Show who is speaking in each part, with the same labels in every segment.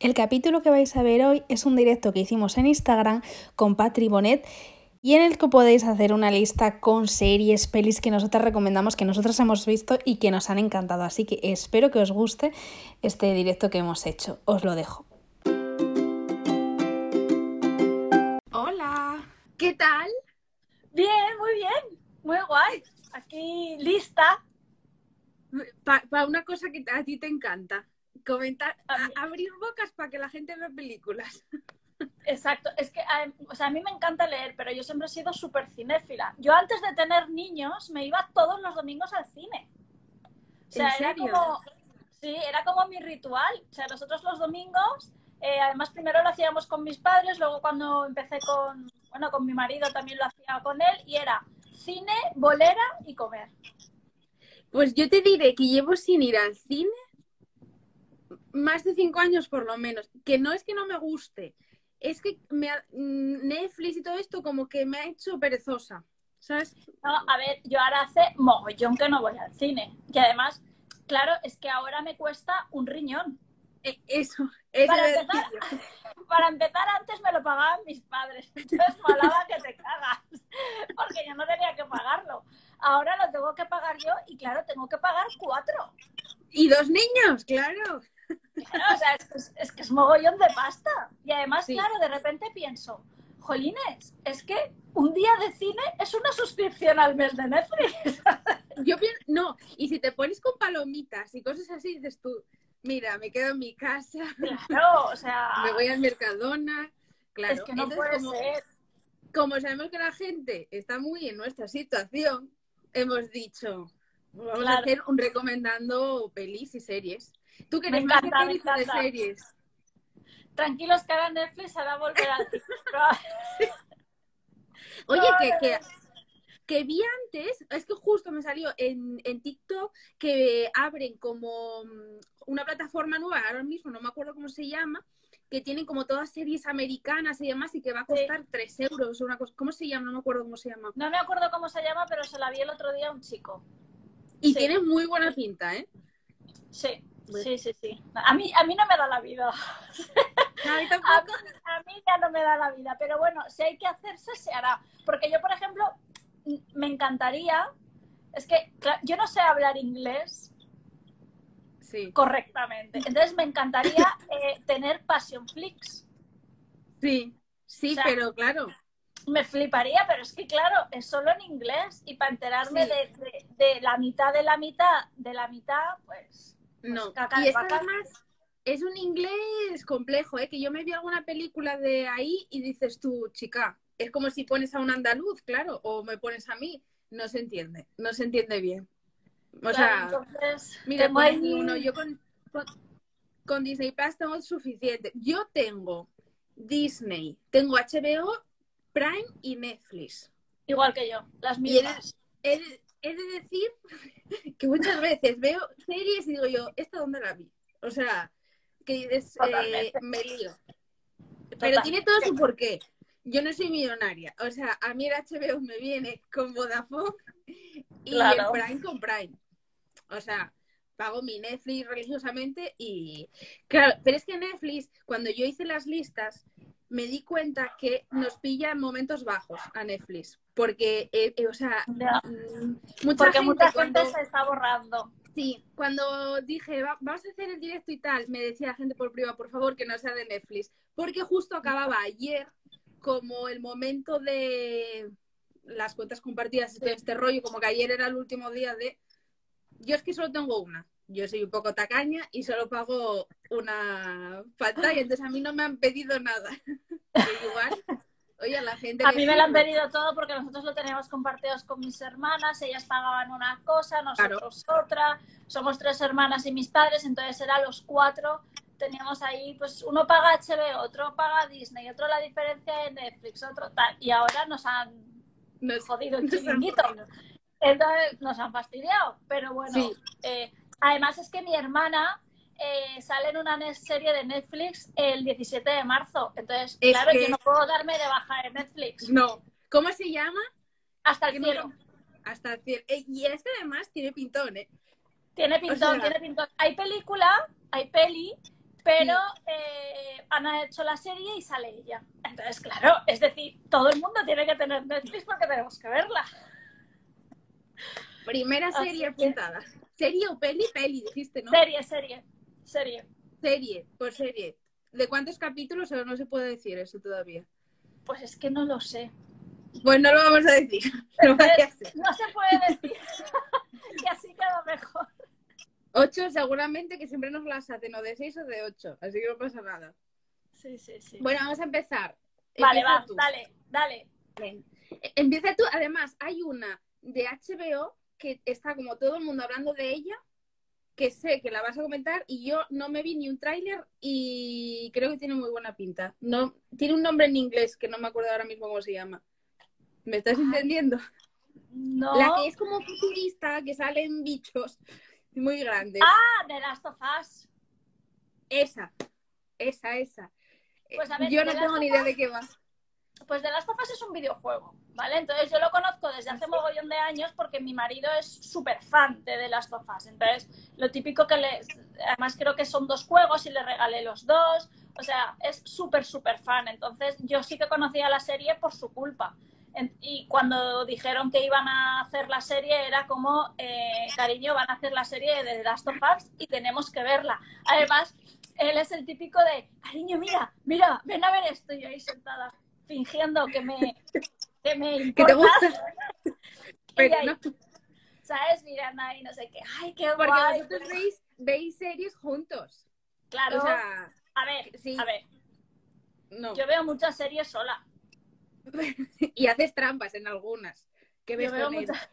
Speaker 1: El capítulo que vais a ver hoy es un directo que hicimos en Instagram con Patri Bonet y en el que podéis hacer una lista con series, pelis que nosotras recomendamos, que nosotras hemos visto y que nos han encantado. Así que espero que os guste este directo que hemos hecho. Os lo dejo.
Speaker 2: Hola, ¿qué tal?
Speaker 3: Bien, muy bien, muy guay. Aquí lista.
Speaker 2: Para una cosa que a ti te encanta comentar, abrir bocas para que la gente vea películas.
Speaker 3: Exacto, es que o sea, a mí me encanta leer, pero yo siempre he sido súper cinéfila. Yo antes de tener niños me iba todos los domingos al cine. O sea, era como, sí, era como mi ritual. O sea, nosotros los domingos, eh, además primero lo hacíamos con mis padres, luego cuando empecé con, bueno, con mi marido también lo hacía con él y era cine, bolera y comer.
Speaker 2: Pues yo te diré que llevo sin ir al cine más de cinco años por lo menos. Que no es que no me guste, es que me mm, Netflix y todo esto como que me ha hecho perezosa. ¿Sabes?
Speaker 3: No, a ver, yo ahora hace mogollón que no voy al cine. Y además, claro, es que ahora me cuesta un riñón.
Speaker 2: E, eso,
Speaker 3: para, empezar, para empezar, antes me lo pagaban mis padres. Entonces malaba que te cagas. Porque yo no tenía que pagarlo. Ahora lo tengo que pagar yo y claro, tengo que pagar cuatro.
Speaker 2: Y dos niños, claro
Speaker 3: o sea, es, que es mogollón de pasta. Y además, claro, de repente pienso, jolines, es que un día de cine es una suscripción al mes de Netflix.
Speaker 2: Yo pienso, no, y si te pones con palomitas y cosas así, dices tú, mira, me quedo en mi casa.
Speaker 3: Claro, o sea.
Speaker 2: Me voy al Mercadona. Claro,
Speaker 3: es que no puede
Speaker 2: como,
Speaker 3: ser.
Speaker 2: Como sabemos que la gente está muy en nuestra situación, hemos dicho, vamos a hacer un recomendando pelis y series. Tú que eres más de series.
Speaker 3: Tranquilos que ahora Netflix hará volver a
Speaker 2: Oye, que, que, vi antes, es que justo me salió en, en TikTok que abren como mm, una plataforma nueva, ahora mismo no me acuerdo cómo se llama, que tienen como todas series americanas y demás y que va a costar 3 euros una cosa. ¿Cómo se llama? No me acuerdo cómo se llama.
Speaker 3: No me acuerdo cómo se llama, pero se la vi el otro día a un chico.
Speaker 2: Y tiene muy buena pinta, ¿eh?
Speaker 3: Sí. Sí, sí, sí. A mí, a mí no me da la vida.
Speaker 2: a,
Speaker 3: mí ya no me da la vida. Pero bueno, si hay que hacerse, se hará. Porque yo, por ejemplo, me encantaría. Es que yo no sé hablar inglés
Speaker 2: sí.
Speaker 3: correctamente. Entonces me encantaría eh, tener Passion Flix.
Speaker 2: Sí, sí, pero claro.
Speaker 3: Me fliparía, pero es que claro, es solo en inglés y para enterarme de, de la mitad de la mitad de la mitad, pues
Speaker 2: pues no, y es además es un inglés complejo, ¿eh? que yo me vi alguna película de ahí y dices tú, chica, es como si pones a un andaluz, claro, o me pones a mí, no se entiende, no se entiende bien. O sea, mira, uno, yo con, con, Disney Plus tengo suficiente. Yo tengo Disney, tengo HBO, Prime y Netflix.
Speaker 3: Igual que yo, las mismas
Speaker 2: he de decir que muchas veces veo series y digo yo, ¿esta dónde la vi? O sea, que eh, me lío. Pero tiene todo su porqué. Yo no soy millonaria. O sea, a mí el HBO me viene con Vodafone y el Prime con Prime. O sea, pago mi Netflix religiosamente y... Claro, pero es que Netflix, cuando yo hice las listas, me di cuenta que nos pilla en momentos bajos a Netflix. Porque, eh, eh, o sea,
Speaker 3: mm, mucha porque gente mucha gente se está borrando.
Speaker 2: Sí, cuando dije, vamos a hacer el directo y tal, me decía la gente por privado, por favor, que no sea de Netflix. Porque justo acababa ayer como el momento de las cuentas compartidas y todo este rollo, como que ayer era el último día de... Yo es que solo tengo una yo soy un poco tacaña y solo pago una pantalla, entonces a mí no me han pedido nada. igual, oye, la gente...
Speaker 3: A mí me lo han pedido todo porque nosotros lo teníamos compartidos con mis hermanas, ellas pagaban una cosa, nosotros otra, somos tres hermanas y mis padres, entonces eran los cuatro, teníamos ahí, pues uno paga HBO, otro paga Disney, otro la diferencia de Netflix, otro tal, y ahora nos han jodido el chiringuito. Entonces nos han fastidiado, pero bueno, eh, Además es que mi hermana eh, sale en una serie de Netflix el 17 de marzo. Entonces, claro, yo no puedo darme de baja de Netflix.
Speaker 2: No. ¿Cómo se llama?
Speaker 3: Hasta el cielo.
Speaker 2: Hasta el cielo. Eh, y es que además tiene pintón, ¿eh?
Speaker 3: Tiene pintón, tiene pintón. Hay película, hay peli, pero eh, han hecho la serie y sale ella. Entonces, claro, es decir, todo el mundo tiene que tener Netflix porque tenemos que verla.
Speaker 2: Primera serie
Speaker 3: que-
Speaker 2: apuntada. ¿Serie o peli? Peli, dijiste, ¿no?
Speaker 3: Serie, serie, serie.
Speaker 2: Serie, por serie. ¿De cuántos capítulos o no se puede decir eso todavía?
Speaker 3: Pues es que no lo sé.
Speaker 2: Pues no lo vamos a decir. No.
Speaker 3: No se puede decir. y así queda mejor.
Speaker 2: Ocho seguramente que siempre nos las hacen o de seis o de ocho, así que no pasa nada.
Speaker 3: Sí, sí, sí.
Speaker 2: Bueno, vamos a empezar.
Speaker 3: vale,
Speaker 2: Empieza
Speaker 3: va,
Speaker 2: tú.
Speaker 3: dale, dale.
Speaker 2: Eh, Empieza tú. Además, hay una de HBO que está como todo el mundo hablando de ella, que sé que la vas a comentar y yo no me vi ni un tráiler y creo que tiene muy buena pinta. No, tiene un nombre en inglés que no me acuerdo ahora mismo cómo se llama. ¿Me estás entendiendo?
Speaker 3: No.
Speaker 2: La que es como futurista, que salen bichos muy grandes.
Speaker 3: Ah, The Last of Us.
Speaker 2: Esa, esa, esa.
Speaker 3: Pues a ver,
Speaker 2: yo no tengo ni idea de qué va.
Speaker 3: Pues The Last of Us es un videojuego, ¿vale? Entonces yo lo conozco desde hace mogollón de años porque mi marido es súper fan de The Last of Us. Entonces, lo típico que le... Además creo que son dos juegos y le regalé los dos. O sea, es súper, súper fan. Entonces, yo sí que conocía la serie por su culpa. En- Y cuando dijeron que iban a hacer la serie era como, eh, cariño, van a hacer la serie de The Last of Us y tenemos que verla. Además, él es el típico de, cariño, mira, mira, ven a ver esto. Y yo ahí sentada, fingiendo que me, que me
Speaker 2: te gusta.
Speaker 3: Y
Speaker 2: Pero
Speaker 3: ahí,
Speaker 2: no,
Speaker 3: ¿Sabes? Mirando ahí, no sé qué. Ay, qué
Speaker 2: porque
Speaker 3: guay.
Speaker 2: vosotros veis, veis series juntos.
Speaker 3: Claro,
Speaker 2: O sea,
Speaker 3: a ver,
Speaker 2: sí.
Speaker 3: a ver,
Speaker 2: no.
Speaker 3: yo veo muchas series sola.
Speaker 2: Y haces trampas en algunas. Que ves
Speaker 3: Yo veo, muchas,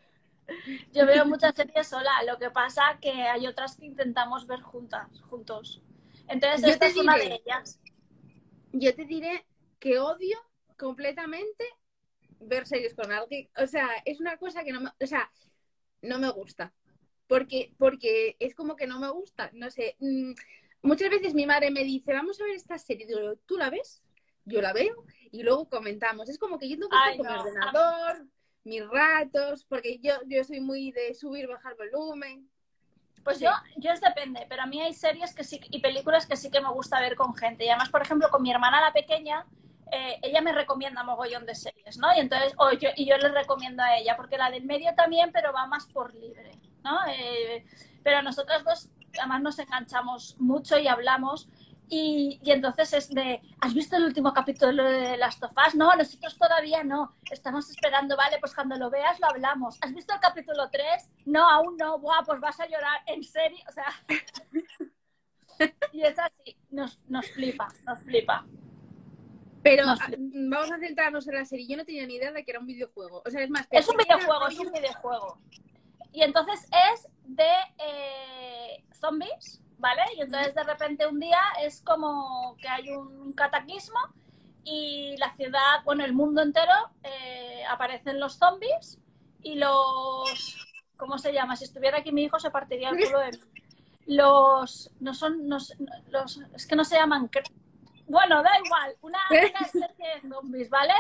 Speaker 3: yo veo muchas series sola. Lo que pasa que hay otras que intentamos ver juntas, juntos. Entonces,
Speaker 2: Yo
Speaker 3: esta
Speaker 2: te
Speaker 3: es una
Speaker 2: diré.
Speaker 3: de ellas.
Speaker 2: Yo te diré que odio completamente ver series con alguien. O sea, es una cosa que no me, o sea, no me gusta. Porque, porque es como que no me gusta. No sé. mm, muchas veces mi madre me dice, vamos a ver esta serie. Digo, ¿tú la ves? Yo la veo y luego comentamos. Es como que yo tengo que estar con mi ordenador, mis ratos, porque yo, yo soy muy de subir, bajar volumen.
Speaker 3: Pues
Speaker 2: Sí.
Speaker 3: yo, yo es depende, pero a mí hay series que sí y películas que sí que me gusta ver con gente. Y además, por ejemplo, con mi hermana la pequeña, eh, ella me recomienda mogollón de series, ¿no? Y entonces, o yo, y yo le recomiendo a ella, porque la del medio también, pero va más por libre, ¿no? Eh, pero nosotras dos, además, nos enganchamos mucho y hablamos. Y, y entonces es de, ¿has visto el último capítulo de Last of Us? No, nosotros todavía no. Estamos esperando, vale, pues cuando lo veas lo hablamos. ¿Has visto el capítulo 3? No, aún no. Buah, pues vas a llorar. ¿En serio? O sea... y es así. Nos, nos flipa, nos flipa.
Speaker 2: Pero
Speaker 3: No
Speaker 2: ah,
Speaker 3: sé.
Speaker 2: vamos a centrarnos en la serie. Yo no tenía ni idea de que era un videojuego. O sea, es más,
Speaker 3: Es un videojuego, es un videojuego. Y entonces es de eh, zombies, ¿vale? Y entonces de repente un día es como que hay un cataclismo y la ciudad, bueno, el mundo entero, eh, aparecen los zombies y los... ¿Cómo se llama? Si estuviera aquí mi hijo se partiría el culo de. Los... No son... no los, es que no se llaman... Bueno, da igual. Una, una especie de zombies, ¿vale?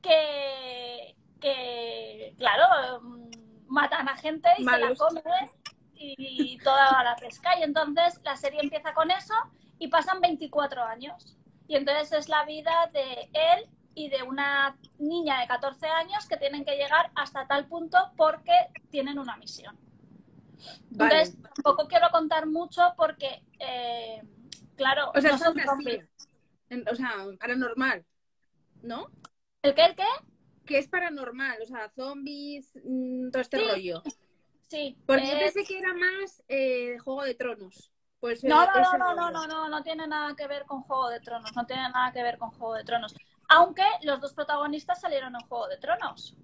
Speaker 3: Que... Que... Claro... mm, Matan a gente y
Speaker 2: Malos.
Speaker 3: se la comen y toda la pesca. Y entonces la serie empieza con eso y pasan 24 años. Y entonces es la vida de él y de una niña de 14 años que tienen que llegar hasta tal punto porque tienen una misión.
Speaker 2: Vale.
Speaker 3: Entonces, tampoco quiero contar mucho porque, eh, claro,
Speaker 2: O sea,
Speaker 3: no
Speaker 2: es
Speaker 3: son zombies.
Speaker 2: O sea, paranormal. ¿No?
Speaker 3: ¿El qué? ¿El qué?
Speaker 2: Que es paranormal. O sea, zombies, mm, todo este
Speaker 3: Sí.
Speaker 2: rollo.
Speaker 3: Sí.
Speaker 2: Porque yo
Speaker 3: eh,
Speaker 2: pensé que era más eh, Juego de Tronos. Pues, eh,
Speaker 3: No, no,
Speaker 2: ese
Speaker 3: no, no, no, no, no, no tiene nada que ver con Juego de Tronos, no tiene nada que ver con Juego de Tronos. Aunque los dos protagonistas salieron en Juego de Tronos.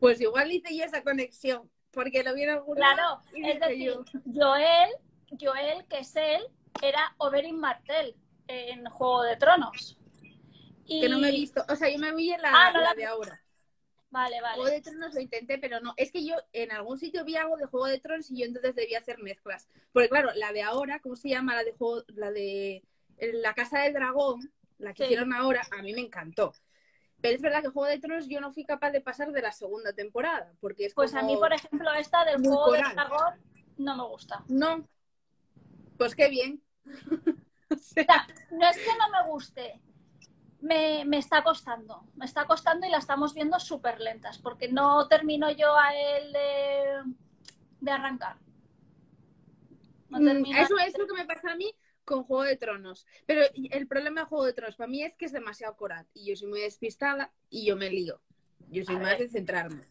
Speaker 2: Pues igual hice yo esa conexión. Porque lo vi en algún
Speaker 3: Claro,
Speaker 2: y
Speaker 3: es decir,
Speaker 2: yo.
Speaker 3: Joel, Joel, que es él, era Oberyn Martell en Juego de Tronos. Y...
Speaker 2: Que no me he visto. O sea, yo me vi en la,
Speaker 3: Ah, no
Speaker 2: la
Speaker 3: la-
Speaker 2: de ahora.
Speaker 3: Vale,
Speaker 2: Juego
Speaker 3: vale.
Speaker 2: de Tronos lo intenté, pero no. Es que yo en algún sitio vi algo de Juego de Tronos y yo entonces debía hacer mezclas. Porque claro, la de ahora, ¿cómo se llama? La de juego, la de La Casa del Dragón, la que
Speaker 3: Sí.
Speaker 2: hicieron ahora, a mí me encantó. Pero es verdad que Juego de Tronos yo no fui capaz de pasar de la segunda temporada, porque es
Speaker 3: Pues a mí, por ejemplo, esta del Juego del. Dragón no me gusta.
Speaker 2: No. Pues qué bien.
Speaker 3: O sea, no es que no me guste, me, me, está costando, me está costando y la estamos viendo súper lentas, porque no termino yo a él de, de arrancar.
Speaker 2: No mm, Eso es lo que me pasa a mí con Juego de Tronos. Pero el problema de Juego de Tronos para mí es que es demasiado coral y yo soy muy despistada y yo me lío. Yo soy más de centrarme.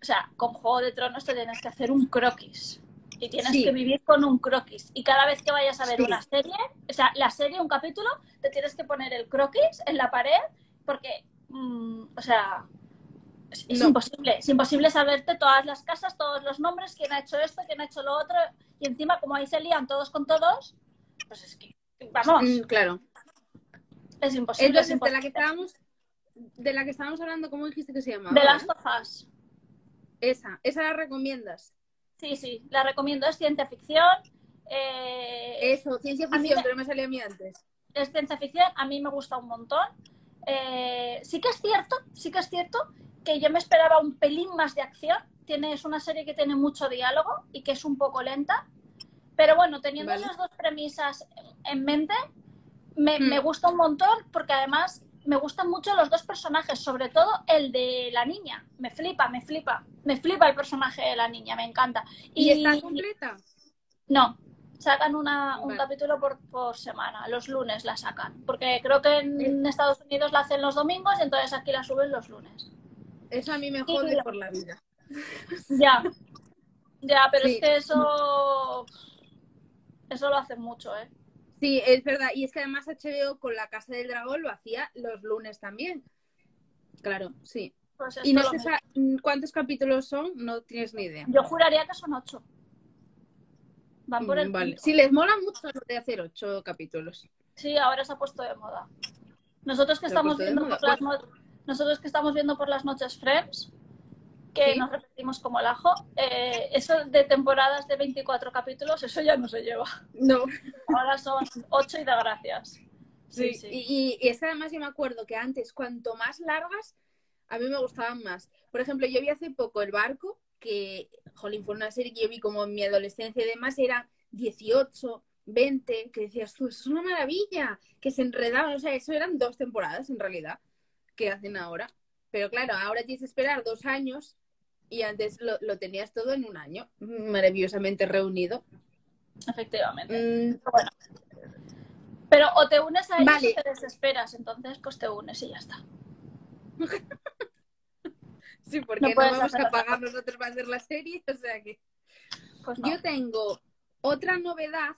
Speaker 3: O sea, con Juego de Tronos te tienes que hacer un croquis y tienes que vivir con un croquis. Y cada vez que vayas a ver una serie, o sea, la serie, un capítulo, te tienes que poner el croquis en la pared porque, mm, o sea, es, imposible. Es imposible saberte todas las casas, todos los nombres, quién ha hecho esto, quién ha hecho lo otro. Y encima, como ahí se lían todos con todos, pues es que, vamos. Mm,
Speaker 2: claro.
Speaker 3: Es imposible.
Speaker 2: es de la que estábamos, de la que estábamos hablando, ¿cómo dijiste que se llamaba?
Speaker 3: De las tofas.
Speaker 2: Esa, esa la recomiendas.
Speaker 3: Sí, sí, la recomiendo. Es ciencia ficción. Eh,
Speaker 2: Eso, ciencia ficción, pero me salió a mí antes.
Speaker 3: Es ciencia ficción, a mí me gusta un montón. Eh, sí que es cierto, sí que es cierto que yo me esperaba un pelín más de acción. Tiene, es una serie que tiene mucho diálogo y que es un poco lenta. Pero bueno, teniendo esas dos premisas en mente, me, me hmm. gusta un montón porque además me gustan mucho los dos personajes, sobre todo el de la niña. Me flipa, me flipa. Me flipa el personaje de la niña, me encanta.
Speaker 2: ¿Y, está completa?
Speaker 3: No, sacan una, un capítulo por, por, semana, los lunes la sacan. Porque creo que en Estados Unidos la hacen los domingos y entonces aquí la suben los lunes.
Speaker 2: Eso a mí me jode por la vida.
Speaker 3: Ya, ya, pero es que eso... Eso lo hacen mucho, ¿eh?
Speaker 2: Sí, es verdad. Y es que además HBO con la Casa del Dragón lo hacía los lunes también. Claro, sí. Pues y no sé cuántos capítulos son, no tienes ni idea.
Speaker 3: Yo juraría que son ocho. Van por el
Speaker 2: mm, vale. Sí, les mola mucho lo de hacer ocho capítulos.
Speaker 3: Sí, ahora se ha puesto de moda. Nosotros que estamos viendo por las nosotros que estamos viendo por las noches Friends, que nos repetimos como el ajo. Eh, eso de temporadas de 24 capítulos, eso ya no se lleva.
Speaker 2: No.
Speaker 3: Ahora son 8 y da gracias.
Speaker 2: Sí, sí. Y, y, es que además yo me acuerdo que antes, cuanto más largas, a mí me gustaban más. Por ejemplo, yo vi hace poco El Barco, que, jolín, fue una serie que yo vi como en mi adolescencia y demás, era 18, 20, que decías tú, eso es una maravilla, que se enredaban, o sea, eso eran dos temporadas en realidad, que hacen ahora. Pero claro, ahora tienes que esperar dos años y antes lo, tenías todo en un año, maravillosamente reunido.
Speaker 3: Efectivamente. Mm. Bueno. Pero o te unes a ellos o te desesperas, entonces pues te unes y ya está.
Speaker 2: sí, porque no, vamos a pagar nosotros para hacer la serie, o sea que... Pues Yo tengo otra novedad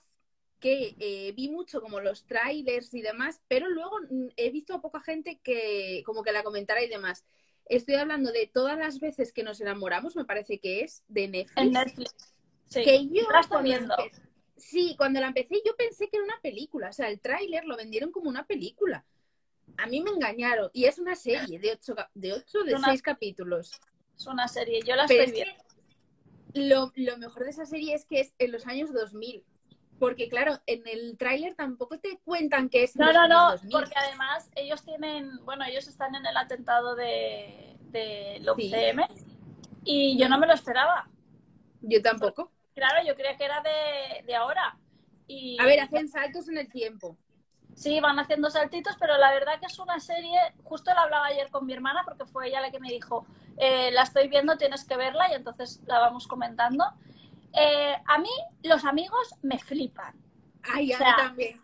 Speaker 2: que eh, vi mucho como los trailers y demás, pero luego mm, he visto a poca gente que como que la comentara y demás. Estoy hablando de todas las veces que nos enamoramos, me parece que es de Netflix.
Speaker 3: En Netflix. Sí.
Speaker 2: Que yo sí, cuando la empecé yo pensé que era una película. O sea, el tráiler lo vendieron como una película. A mí me engañaron. Y es una serie de ocho, de ocho, de seis capítulos.
Speaker 3: Es una serie, yo la estoy viendo.
Speaker 2: Lo, lo mejor de esa serie es que es en los años 2000. Porque claro, en el tráiler tampoco te cuentan que es...
Speaker 3: No, no, no, porque además ellos tienen, bueno, ellos están en el atentado de, de UCM y yo no me lo esperaba.
Speaker 2: Yo tampoco.
Speaker 3: Claro, yo creía que era de, de ahora. Y...
Speaker 2: A ver, hacen saltos en el tiempo.
Speaker 3: Sí, van haciendo saltitos, pero la verdad que es una serie, justo la hablaba ayer con mi hermana porque fue ella la que me dijo, eh, la estoy viendo, tienes que verla y entonces la vamos comentando. Eh, a mí los amigos me flipan.
Speaker 2: Ay, a mí también.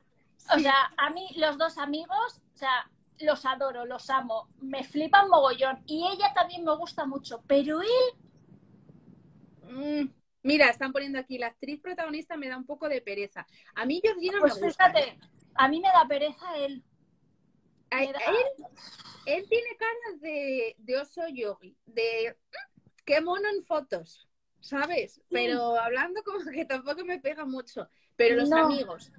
Speaker 3: O sea, a mí los dos amigos, o sea, los adoro, los amo, me flipan mogollón. Y ella también me gusta mucho, pero él...
Speaker 2: Mm, mira, están poniendo aquí, la actriz protagonista me da un poco de pereza. A mí Georgina
Speaker 3: pues me gusta. fíjate, a mí me da pereza él.
Speaker 2: Él, él, tiene caras de, de oso yogi, de... Mm, qué mono en fotos. ¿Sabes? Pero hablando como que tampoco me pega mucho. Pero los amigos,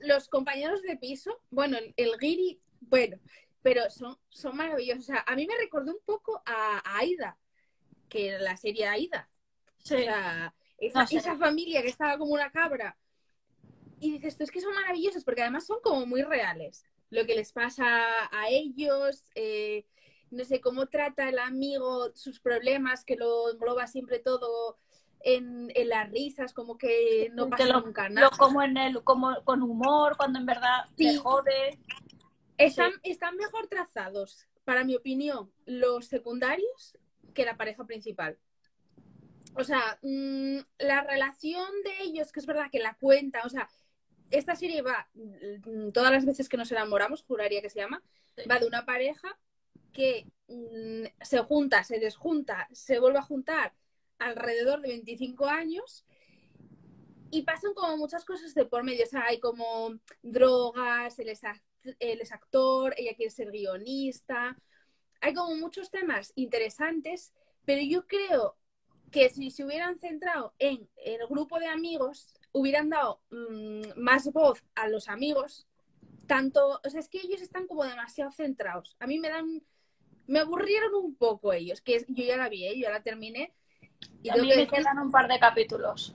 Speaker 2: los compañeros de piso, bueno, el, el guiri, bueno, pero son, son maravillosos. O sea, a mí me recordó un poco a, Aida, que era la serie Aida. Sí. O sea, esa, esa familia que estaba como una cabra. Y dices, tú es que son maravillosos porque además son como muy reales. Lo que les pasa a ellos, eh, no sé, cómo trata el amigo sus problemas, que lo engloba siempre todo en, en las risas, como que no pasa
Speaker 3: que lo,
Speaker 2: nunca nada.
Speaker 3: lo como en el, como con humor, cuando en verdad te
Speaker 2: Sí.
Speaker 3: jode.
Speaker 2: Están, están mejor trazados, para mi opinión, los secundarios que la pareja principal. O sea, mm, la relación de ellos, que es verdad que la cuenta, o sea, esta serie va, mm, todas las veces que nos enamoramos, juraría que se llama,
Speaker 3: Sí.
Speaker 2: va de una pareja que mm, se junta, se desjunta, se vuelve a juntar alrededor de 25 años y pasan como muchas cosas de por medio. O sea, hay como drogas, él es, act- él es actor, ella quiere ser guionista. Hay como muchos temas interesantes, pero yo creo que si se hubieran centrado en el grupo de amigos, hubieran dado mm, más voz a los amigos. Tanto, o sea, es que ellos están como demasiado centrados. A mí me dan, me aburrieron un poco ellos, que yo ya la vi, ¿eh? yo ya la terminé. Y
Speaker 3: a mí
Speaker 2: que
Speaker 3: me quedan un par de capítulos.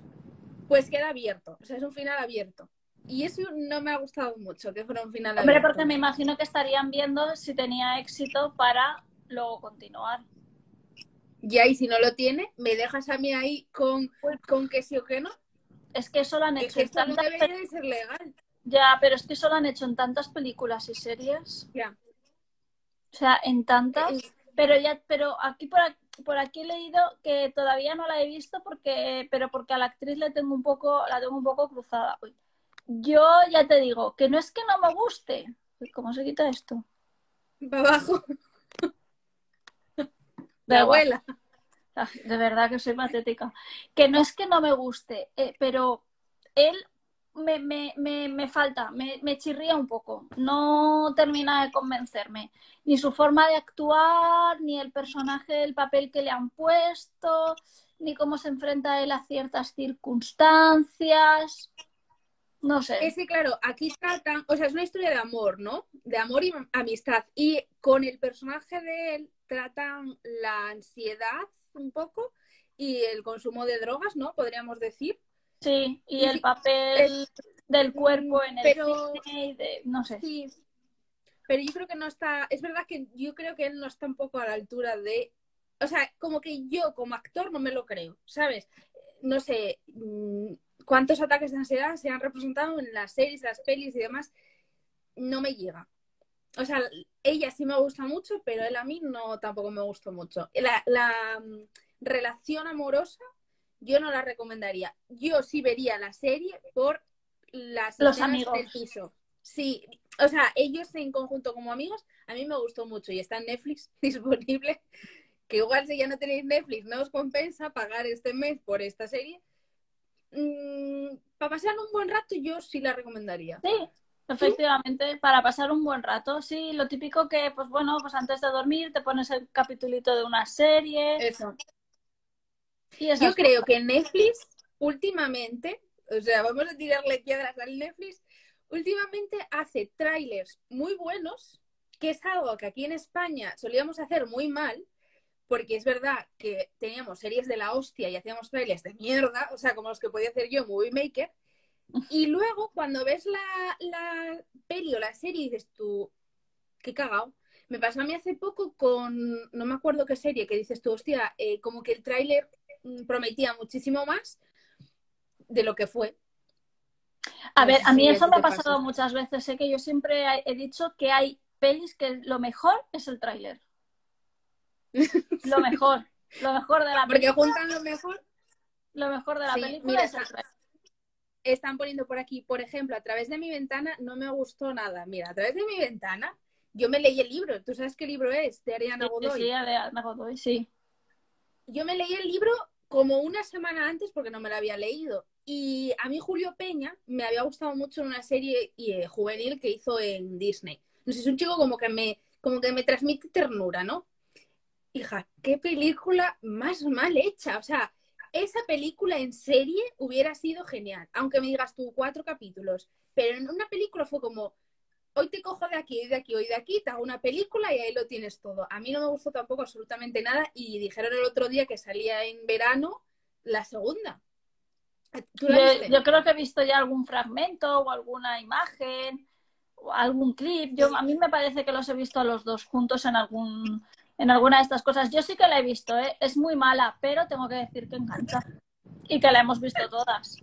Speaker 2: pues queda abierto, o sea, es un final abierto. Y eso no me ha gustado mucho, que fuera un final
Speaker 3: Hombre,
Speaker 2: abierto.
Speaker 3: porque me imagino que estarían viendo si tenía éxito para luego continuar.
Speaker 2: Ya, y si no lo tiene, me dejas a mí ahí con, con que sí o que no.
Speaker 3: Es que eso lo han
Speaker 2: Que
Speaker 3: hecho en
Speaker 2: esto no
Speaker 3: tantas
Speaker 2: debería de ser legal.
Speaker 3: Ya, pero es que eso lo han hecho en tantas películas y series.
Speaker 2: Ya.
Speaker 3: O sea, en tantas. Pero ya, pero aquí por, aquí por aquí he leído que todavía no la he visto porque, pero porque a la actriz le tengo un poco, la tengo un poco cruzada. Uy. Yo ya te digo, que no es que no me guste. Uy, ¿Cómo se quita esto?
Speaker 2: Va abajo.
Speaker 3: Igual.
Speaker 2: abuela.
Speaker 3: De verdad que soy patética. Que no es que no me guste, eh, pero él me, me, me, me falta, me, chirría un poco. No termina de convencerme. Ni su forma de actuar, ni el personaje, el papel que le han puesto, ni cómo se enfrenta él a ciertas circunstancias. No sé.
Speaker 2: Es que, claro, aquí tratan, o sea, es una historia de amor, ¿no? De amor y amistad. Y con el personaje de él tratan la ansiedad un poco y el consumo de drogas, ¿no? Podríamos decir.
Speaker 3: Sí, y
Speaker 2: Y
Speaker 3: el
Speaker 2: sí,
Speaker 3: papel del cuerpo en el
Speaker 2: pero-
Speaker 3: cine y de, no sé.
Speaker 2: Sí. Pero yo creo que no está, es verdad que yo creo que él no está un poco a la altura de, o sea, como que yo como actor no me lo creo, ¿sabes? No sé mm, cuántos ataques de ansiedad se han representado en las series, las pelis y demás, no me llega. O sea, ella sí me gusta mucho, pero él a mí no tampoco me gustó mucho. La, la, mm, relación amorosa yo no la recomendaría. Yo sí vería la serie por las
Speaker 3: Los amigos.
Speaker 2: del piso. Sí, o sea, ellos en conjunto como amigos, a mí me gustó mucho y está en Netflix disponible. Que igual si ya no tenéis Netflix, no os compensa pagar este mes por esta serie. Mm, para pasar un buen rato, yo sí la recomendaría.
Speaker 3: Sí, efectivamente, para pasar un buen rato. Sí, lo típico que, pues bueno, pues antes de dormir te pones el capitulito de una serie
Speaker 2: Eso. Yo creo que Netflix últimamente, o sea, vamos a tirarle piedras al Netflix, últimamente hace trailers muy buenos, que es algo que aquí en España solíamos hacer muy mal, porque es verdad que teníamos series de la hostia y hacíamos trailers de mierda, o sea, como los que podía hacer yo en Movie Maker, y luego cuando ves la, la peli o la serie dices tú, qué cagao. Me pasó a mí hace poco con, no me acuerdo qué serie, que dices tú, hostia, eh, como que el tráiler prometía muchísimo más de lo que fue.
Speaker 3: A ver, a mí eso me ha pasado
Speaker 2: pasa.
Speaker 3: muchas veces. Sé que yo siempre he dicho que hay pelis que lo mejor es el tráiler. Lo mejor. Lo mejor de la
Speaker 2: Porque
Speaker 3: película,
Speaker 2: juntan lo mejor.
Speaker 3: lo mejor de la
Speaker 2: Sí,
Speaker 3: película
Speaker 2: mira,
Speaker 3: es el tráiler.
Speaker 2: Están poniendo por aquí, por ejemplo, a través de mi ventana no me gustó nada. Mira, a través de mi ventana yo me leí el libro. ¿Tú sabes qué libro es? De Ariana Godoy.
Speaker 3: sí, de Ana Godoy, sí.
Speaker 2: yo me leí el libro como una semana antes porque no me lo había leído. Y a mí Julio Peña me había gustado mucho en una serie eh, juvenil que hizo en Disney. No sé, es un chico como que me, como que me transmite ternura, ¿no? Hija, qué película más mal hecha. O sea, esa película en serie hubiera sido genial. Aunque me digas tú cuatro capítulos. Pero en una película fue como, hoy te cojo de aquí, de aquí, hoy de aquí, te hago una película y ahí lo tienes todo. A mí no me gustó tampoco absolutamente nada y dijeron el otro día que salía en verano la segunda. ¿Tú la
Speaker 3: Yo, creo que he visto ya algún fragmento o alguna imagen o algún clip. Yo, a mí me parece que los he visto a los dos juntos en algún en alguna de estas cosas. Yo sí que la he visto, ¿eh? es muy mala, pero tengo que decir que engancha. Y que la hemos visto todas.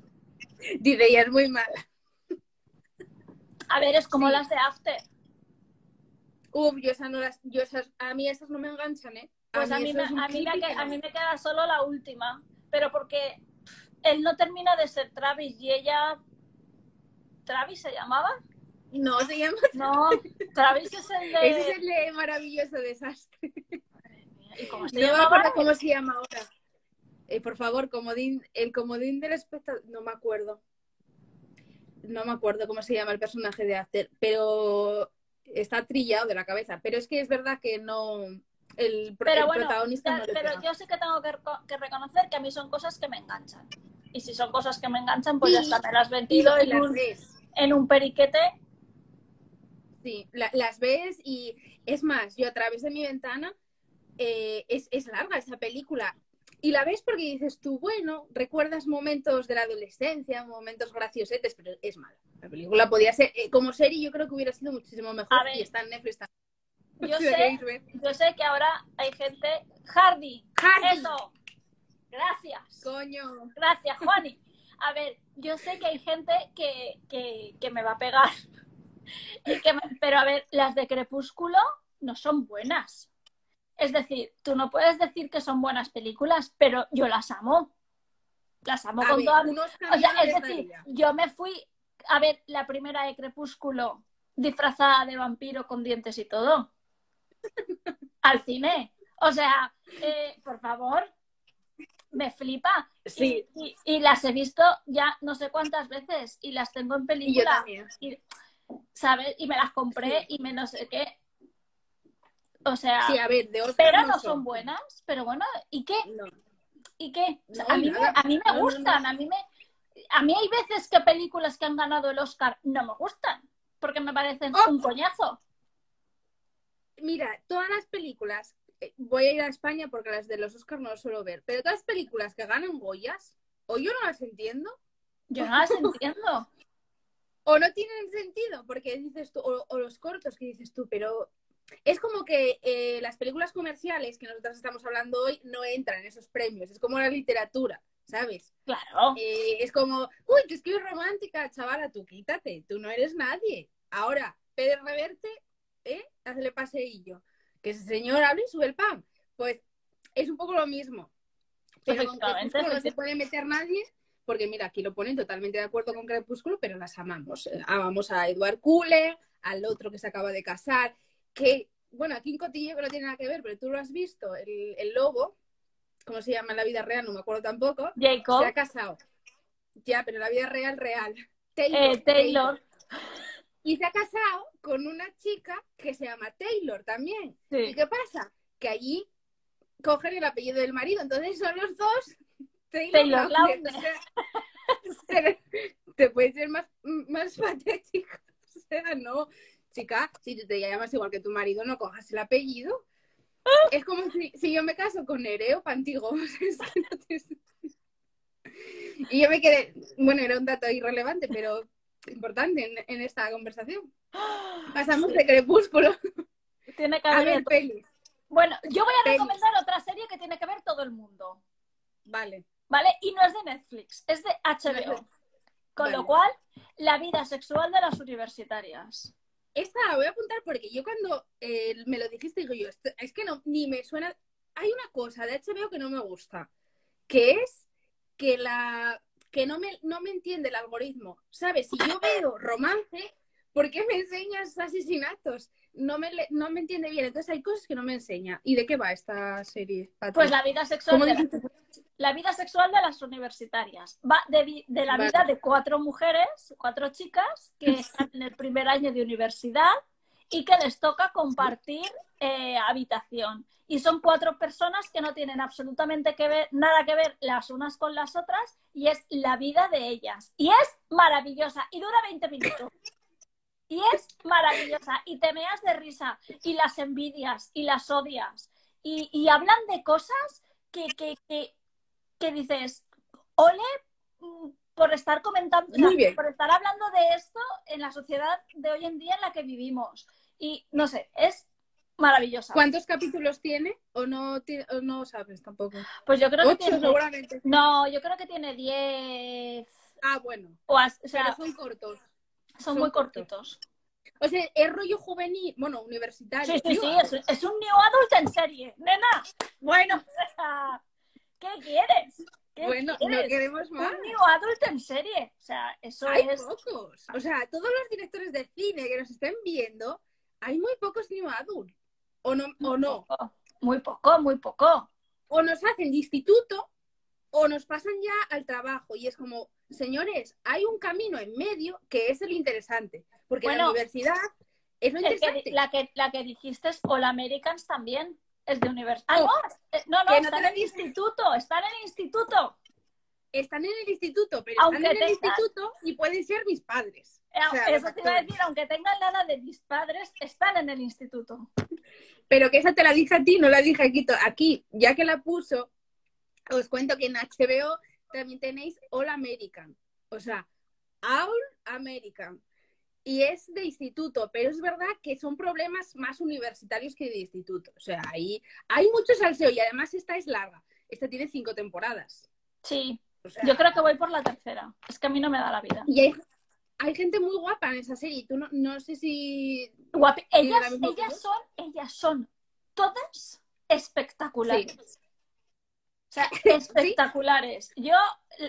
Speaker 2: Dice, ella es muy mala.
Speaker 3: A ver, es como
Speaker 2: Sí.
Speaker 3: las de After.
Speaker 2: Uf, yo esas no las, yo esas, a mí esas no me enganchan, ¿eh?
Speaker 3: Pues a, mí, me, a, mí me, a mí queda solo la última. Pero porque él no termina de ser Travis y ella. ¿Travis se llamaba?
Speaker 2: No, se llama...
Speaker 3: No, Travis es el de.
Speaker 2: Ese es el de maravilloso desastre.
Speaker 3: ¿Y cómo se
Speaker 2: No me cómo se llama ahora. Eh, por favor, comodín, el comodín del espectador, no me acuerdo. No me acuerdo cómo se llama el personaje de After, pero está trillado de la cabeza. Pero es que es verdad que no. El, pro-
Speaker 3: Pero
Speaker 2: el
Speaker 3: bueno,
Speaker 2: protagonista
Speaker 3: ya-
Speaker 2: no
Speaker 3: pero yo sí que tengo que, reco- que reconocer que a mí son cosas que me enganchan. Y si son cosas que me enganchan, pues ya
Speaker 2: Sí.
Speaker 3: está, me las ventido en
Speaker 2: las
Speaker 3: un,
Speaker 2: ves.
Speaker 3: en un periquete.
Speaker 2: Sí, la- las ves y es más, yo a través de mi ventana eh, es, es larga esa película y la ves porque dices tú, bueno, recuerdas momentos de la adolescencia, momentos graciosetes, pero es mala. La película podía ser, eh, como serie yo creo que hubiera sido muchísimo mejor
Speaker 3: ver.
Speaker 2: y está en Netflix también.
Speaker 3: Yo
Speaker 2: Si
Speaker 3: sé, yo sé que ahora hay gente. Hardy,
Speaker 2: Hardy.
Speaker 3: eso. Gracias.
Speaker 2: Coño.
Speaker 3: Gracias, Juani. A ver, yo sé que hay gente que, que, que me va a pegar. Y que me- pero a ver, las de Crepúsculo no son buenas. Es decir, tú no puedes decir que son buenas películas, pero yo las amo. Las amo
Speaker 2: A
Speaker 3: con
Speaker 2: ver,
Speaker 3: toda
Speaker 2: unos
Speaker 3: O sea, es decir, yo me fui a ver la primera de Crepúsculo disfrazada de vampiro con dientes y todo. Al cine. O sea, eh, por favor, me flipa.
Speaker 2: Sí.
Speaker 3: Y, y- y las he visto ya no sé cuántas veces y las tengo en
Speaker 2: Y yo
Speaker 3: película.
Speaker 2: también.
Speaker 3: Y, ¿Sabes? Y me las compré y me no sé qué. O sea,
Speaker 2: Sí, a ver, de
Speaker 3: pero
Speaker 2: no
Speaker 3: no son buenas. Pero bueno, ¿y qué?
Speaker 2: No.
Speaker 3: ¿Y qué? O sea,
Speaker 2: No,
Speaker 3: a, mí me, a mí me gustan, a mí me... A mí hay veces que películas que han ganado el Oscar no me gustan, porque me parecen
Speaker 2: ¡Oh!
Speaker 3: un coñazo.
Speaker 2: Mira, todas las películas, eh, voy a ir a España porque las de los Oscars no las suelo ver, pero todas las películas que ganan Goyas, o yo no las entiendo,
Speaker 3: Yo no las entiendo.
Speaker 2: o no tienen sentido, porque dices tú, o, o los cortos que dices tú, pero es como que eh, las películas comerciales que nosotras estamos hablando hoy no entran en esos premios, es como la literatura, ¿sabes?
Speaker 3: Claro.
Speaker 2: Eh, es como, uy, que escribes romántica, chavala, tú quítate, tú no eres nadie. Ahora, Pedro Reverte, ¿eh? Hazle paseillo. Que ese señor hable y sube el pan. Pues es un poco lo mismo. Pero con Crepúsculo no se puede meter nadie, porque mira, aquí lo ponen totalmente de acuerdo con Crepúsculo, pero las amamos. Eh, Amamos a Edward Cullen, al otro que se acaba de casar, que, bueno, aquí en Cotillo que no tiene nada que ver, pero tú lo has visto, el, el lobo, ¿cómo se llama en la vida real? No me acuerdo tampoco.
Speaker 3: Jacob,
Speaker 2: Se ha casado. Ya, pero en la vida real, real. Taylor.
Speaker 3: eh, Taylor.
Speaker 2: Y se ha casado con una chica que se llama Taylor también. ¿Y qué pasa? Que allí cogen el apellido del marido. Entonces son los dos Taylor,
Speaker 3: Taylor
Speaker 2: Lautner.
Speaker 3: Lautner.
Speaker 2: O sea, se- te puede ser más, más patético. O sea, no. Chica, si te llamas igual que tu marido, no cojas el apellido. Es como si, si yo me caso con Nereo Pantigo. Y yo me quedé, bueno, era un dato irrelevante, pero importante en, en esta conversación. Pasamos de crepúsculo
Speaker 3: Tiene que
Speaker 2: a
Speaker 3: haber.
Speaker 2: ver pelis.
Speaker 3: Bueno, yo voy a
Speaker 2: Pelis.
Speaker 3: recomendar otra serie que tiene que ver todo el mundo.
Speaker 2: Vale.
Speaker 3: ¿Vale? Y no es de Netflix, es de HBO. Con
Speaker 2: Vale.
Speaker 3: lo cual, la vida sexual de las universitarias.
Speaker 2: Esta la voy a apuntar porque yo cuando eh, me lo dijiste, digo yo, es que no, ni me suena. Hay una cosa de HBO que no me gusta, que es que la que no me, no me entiende el algoritmo. ¿Sabes? Si yo veo romance, ¿por qué me enseñas asesinatos? No me, no me entiende bien. Entonces hay cosas que no me enseña. ¿Y de qué va esta serie?
Speaker 3: Pues la vida sexual,
Speaker 2: ¿Cómo
Speaker 3: de, la- vida sexual de las universitarias. Va de, de la
Speaker 2: Vale.
Speaker 3: vida de cuatro mujeres, cuatro chicas que están en el primer año de universidad y que les toca compartir eh, habitación. Y son cuatro personas que no tienen absolutamente que ver, nada que ver las unas con las otras y es la vida de ellas. Y es maravillosa y dura 20 minutos. Y es maravillosa y te meas de risa y las envidias y las odias y, y hablan de cosas que, que, que, que dices, ole mm, por estar comentando, o sea,
Speaker 2: Muy bien.
Speaker 3: por estar hablando de esto en la sociedad de hoy en día en la que vivimos. Y no sé, es maravillosa.
Speaker 2: ¿Cuántos capítulos tiene? ¿O no, ti- o no sabes tampoco?
Speaker 3: Pues yo creo que tiene...
Speaker 2: seguramente.
Speaker 3: No, yo creo que tiene 10...
Speaker 2: Ah, bueno.
Speaker 3: O, sea,
Speaker 2: Pero son cortos.
Speaker 3: Son
Speaker 2: son
Speaker 3: muy cortitos.
Speaker 2: O sea, es rollo juvenil, bueno, universitario.
Speaker 3: Sí, sí, sí, es, es un new adult en serie, nena. Bueno, ¿qué quieres? ¿Qué
Speaker 2: Bueno, no queremos más.
Speaker 3: Un new adult en serie. O sea, eso
Speaker 2: Hay
Speaker 3: es.
Speaker 2: pocos. O sea, todos los directores de cine que nos estén viendo, hay muy pocos new adult. O no, o no.
Speaker 3: poco, Muy poco, muy poco.
Speaker 2: O nos hacen de instituto o nos pasan ya al trabajo. Y es como, señores, hay un camino en medio que es el interesante. Porque la universidad es lo
Speaker 3: que-
Speaker 2: interesante.
Speaker 3: la, que, la que dijiste es All Americans también. Es de universidad. Ah,
Speaker 2: Oh,
Speaker 3: no, eh, no, no,
Speaker 2: no
Speaker 3: está en el instituto, está en el instituto.
Speaker 2: Están en el instituto, pero
Speaker 3: Aunque
Speaker 2: están en el
Speaker 3: tengan-
Speaker 2: instituto y pueden ser mis padres.
Speaker 3: Eh,
Speaker 2: O sea,
Speaker 3: Eso te iba a decir, aunque tengan la edad de mis padres, están en el instituto.
Speaker 2: Pero que esa te la dije a ti, no la dije aquí. Aquí, ya que la puso, os cuento que en HBO también tenéis All American. O sea, All American. Y es de instituto, pero es verdad que son problemas más universitarios que de instituto. O sea, ahí hay mucho salseo y además esta es larga. Esta tiene cinco temporadas.
Speaker 3: Sí,
Speaker 2: O sea,
Speaker 3: yo creo que voy por la tercera. Es que a mí no me da la vida.
Speaker 2: Y hay, hay gente muy guapa en esa serie. Tú no, no sé si...
Speaker 3: Guapi-
Speaker 2: ¿Tiene
Speaker 3: Ellas, ellas son, ellas son todas espectaculares.
Speaker 2: Sí.
Speaker 3: O sea, espectaculares. Yo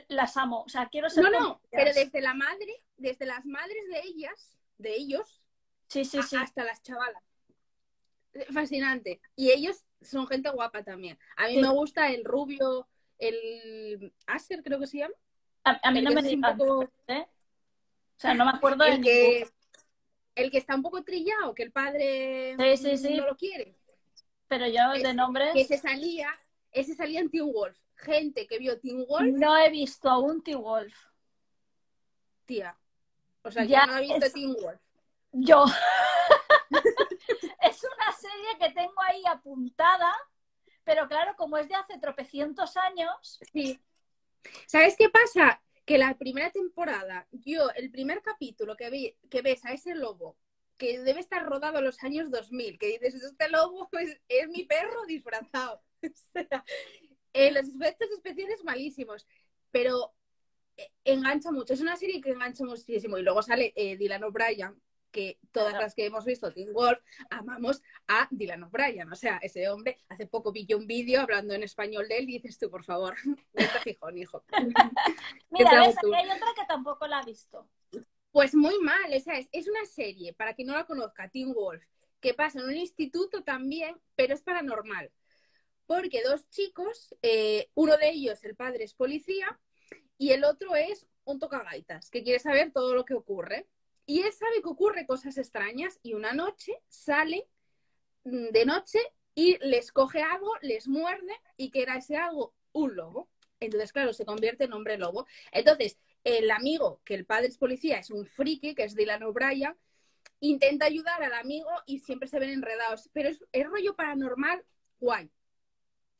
Speaker 3: las amo. O sea, quiero ser.
Speaker 2: No, no, pero desde la madre, desde las madres de ellas, de ellos,
Speaker 3: Sí, sí, sí.
Speaker 2: hasta las chavalas. Fascinante. Y ellos son gente guapa también. A mí
Speaker 3: Sí.
Speaker 2: me gusta el rubio, el Asker creo que se llama.
Speaker 3: A, a mí
Speaker 2: el
Speaker 3: no me
Speaker 2: poco-
Speaker 3: ¿eh? O sea, no me acuerdo
Speaker 2: el que, el que está un poco trillado, que el padre
Speaker 3: Sí, sí, sí.
Speaker 2: no lo quiere.
Speaker 3: Pero yo de nombres
Speaker 2: Que se salía, ese salía en Teen Wolf. Gente que vio Teen Wolf,
Speaker 3: no he visto a un T-Wolf.
Speaker 2: tía. O sea,
Speaker 3: Ya
Speaker 2: ya no ha visto
Speaker 3: es-
Speaker 2: Teen Wolf.
Speaker 3: Yo. es una serie que tengo ahí apuntada, pero claro, como es de hace tropecientos años,
Speaker 2: Sí. ¿Sabes qué pasa? Que la primera temporada, yo, el primer capítulo que, vi, que ves a ese lobo, que debe estar rodado en los años 2000, que dices, este lobo es, es mi perro disfrazado. Sea, eh, los efectos especiales malísimos, pero eh, engancha mucho. Es una serie que engancha muchísimo. Y luego sale eh, Dylan O'Brien, que todas
Speaker 3: Claro.
Speaker 2: las que hemos visto, Teen Wolf, amamos a Dylan O'Brien. O sea, ese hombre, hace poco vi yo un vídeo hablando en español de él y dices tú, por favor, vete a Gijón, hijo.
Speaker 3: mira, ves, aquí hay otra que tampoco la he visto.
Speaker 2: Pues muy mal, o sea, es, es una serie, para quien no la conozca, Teen Wolf, que pasa en un instituto también, pero es paranormal. Porque dos chicos, eh, uno de ellos, el padre, es policía, y el otro es un tocagaitas, que quiere saber todo lo que ocurre. Y él sabe que ocurre cosas extrañas, y una noche sale mm, de noche y les coge algo, les muerde, y que era ese algo un lobo. Entonces, claro, se convierte en hombre lobo. Entonces, el amigo, que el padre es policía, es un friki, que es Dylan O'Brien, intenta ayudar al amigo y siempre se ven enredados. Pero es, es rollo paranormal guay.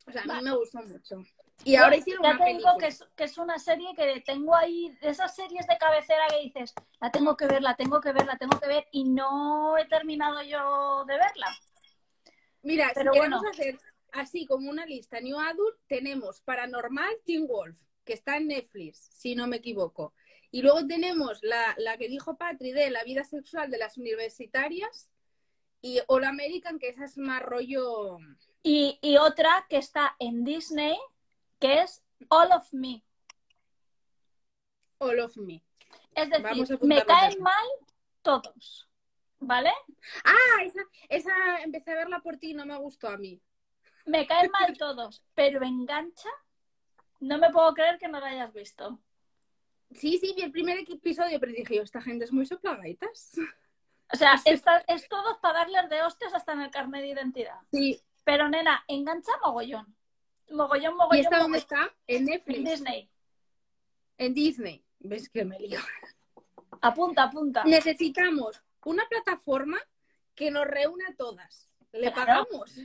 Speaker 2: O sea, a mí
Speaker 3: Vale.
Speaker 2: me gustó mucho. Y ahora
Speaker 3: Yo
Speaker 2: hicieron
Speaker 3: ya
Speaker 2: una
Speaker 3: te digo que es, que es una serie que tengo ahí, de esas series de cabecera que dices, la tengo que ver, la tengo que ver, la tengo que ver, y no he terminado yo de verla.
Speaker 2: Mira,
Speaker 3: pero
Speaker 2: si queremos
Speaker 3: bueno.
Speaker 2: hacer así como una lista New Adult, tenemos Paranormal Teen Wolf, que está en Netflix, si no me equivoco. Y luego tenemos la, la que dijo Patri de la vida sexual de las universitarias y All American, que esa es más rollo...
Speaker 3: Y, y otra que está en Disney, que es All of Me.
Speaker 2: All of Me.
Speaker 3: Es decir, me caen mal todos, ¿vale?
Speaker 2: Ah, esa, esa empecé a verla por ti y no me gustó a mí.
Speaker 3: Me caen mal todos, pero engancha. No me puedo creer que no la hayas visto.
Speaker 2: Sí, sí, vi el primer episodio, pero dije yo, esta gente es muy soplagaitas.
Speaker 3: O sea, esta- es todo para darles de hostias hasta en el carnet de identidad.
Speaker 2: Sí.
Speaker 3: Pero nena, engancha mogollón. Mogollón, mogollón.
Speaker 2: ¿Y esta dónde está? En
Speaker 3: En
Speaker 2: Netflix.
Speaker 3: Disney.
Speaker 2: En Disney. ¿Ves que me lío?
Speaker 3: Apunta, apunta.
Speaker 2: Necesitamos una plataforma que nos reúna a todas. Le
Speaker 3: Claro.
Speaker 2: pagamos.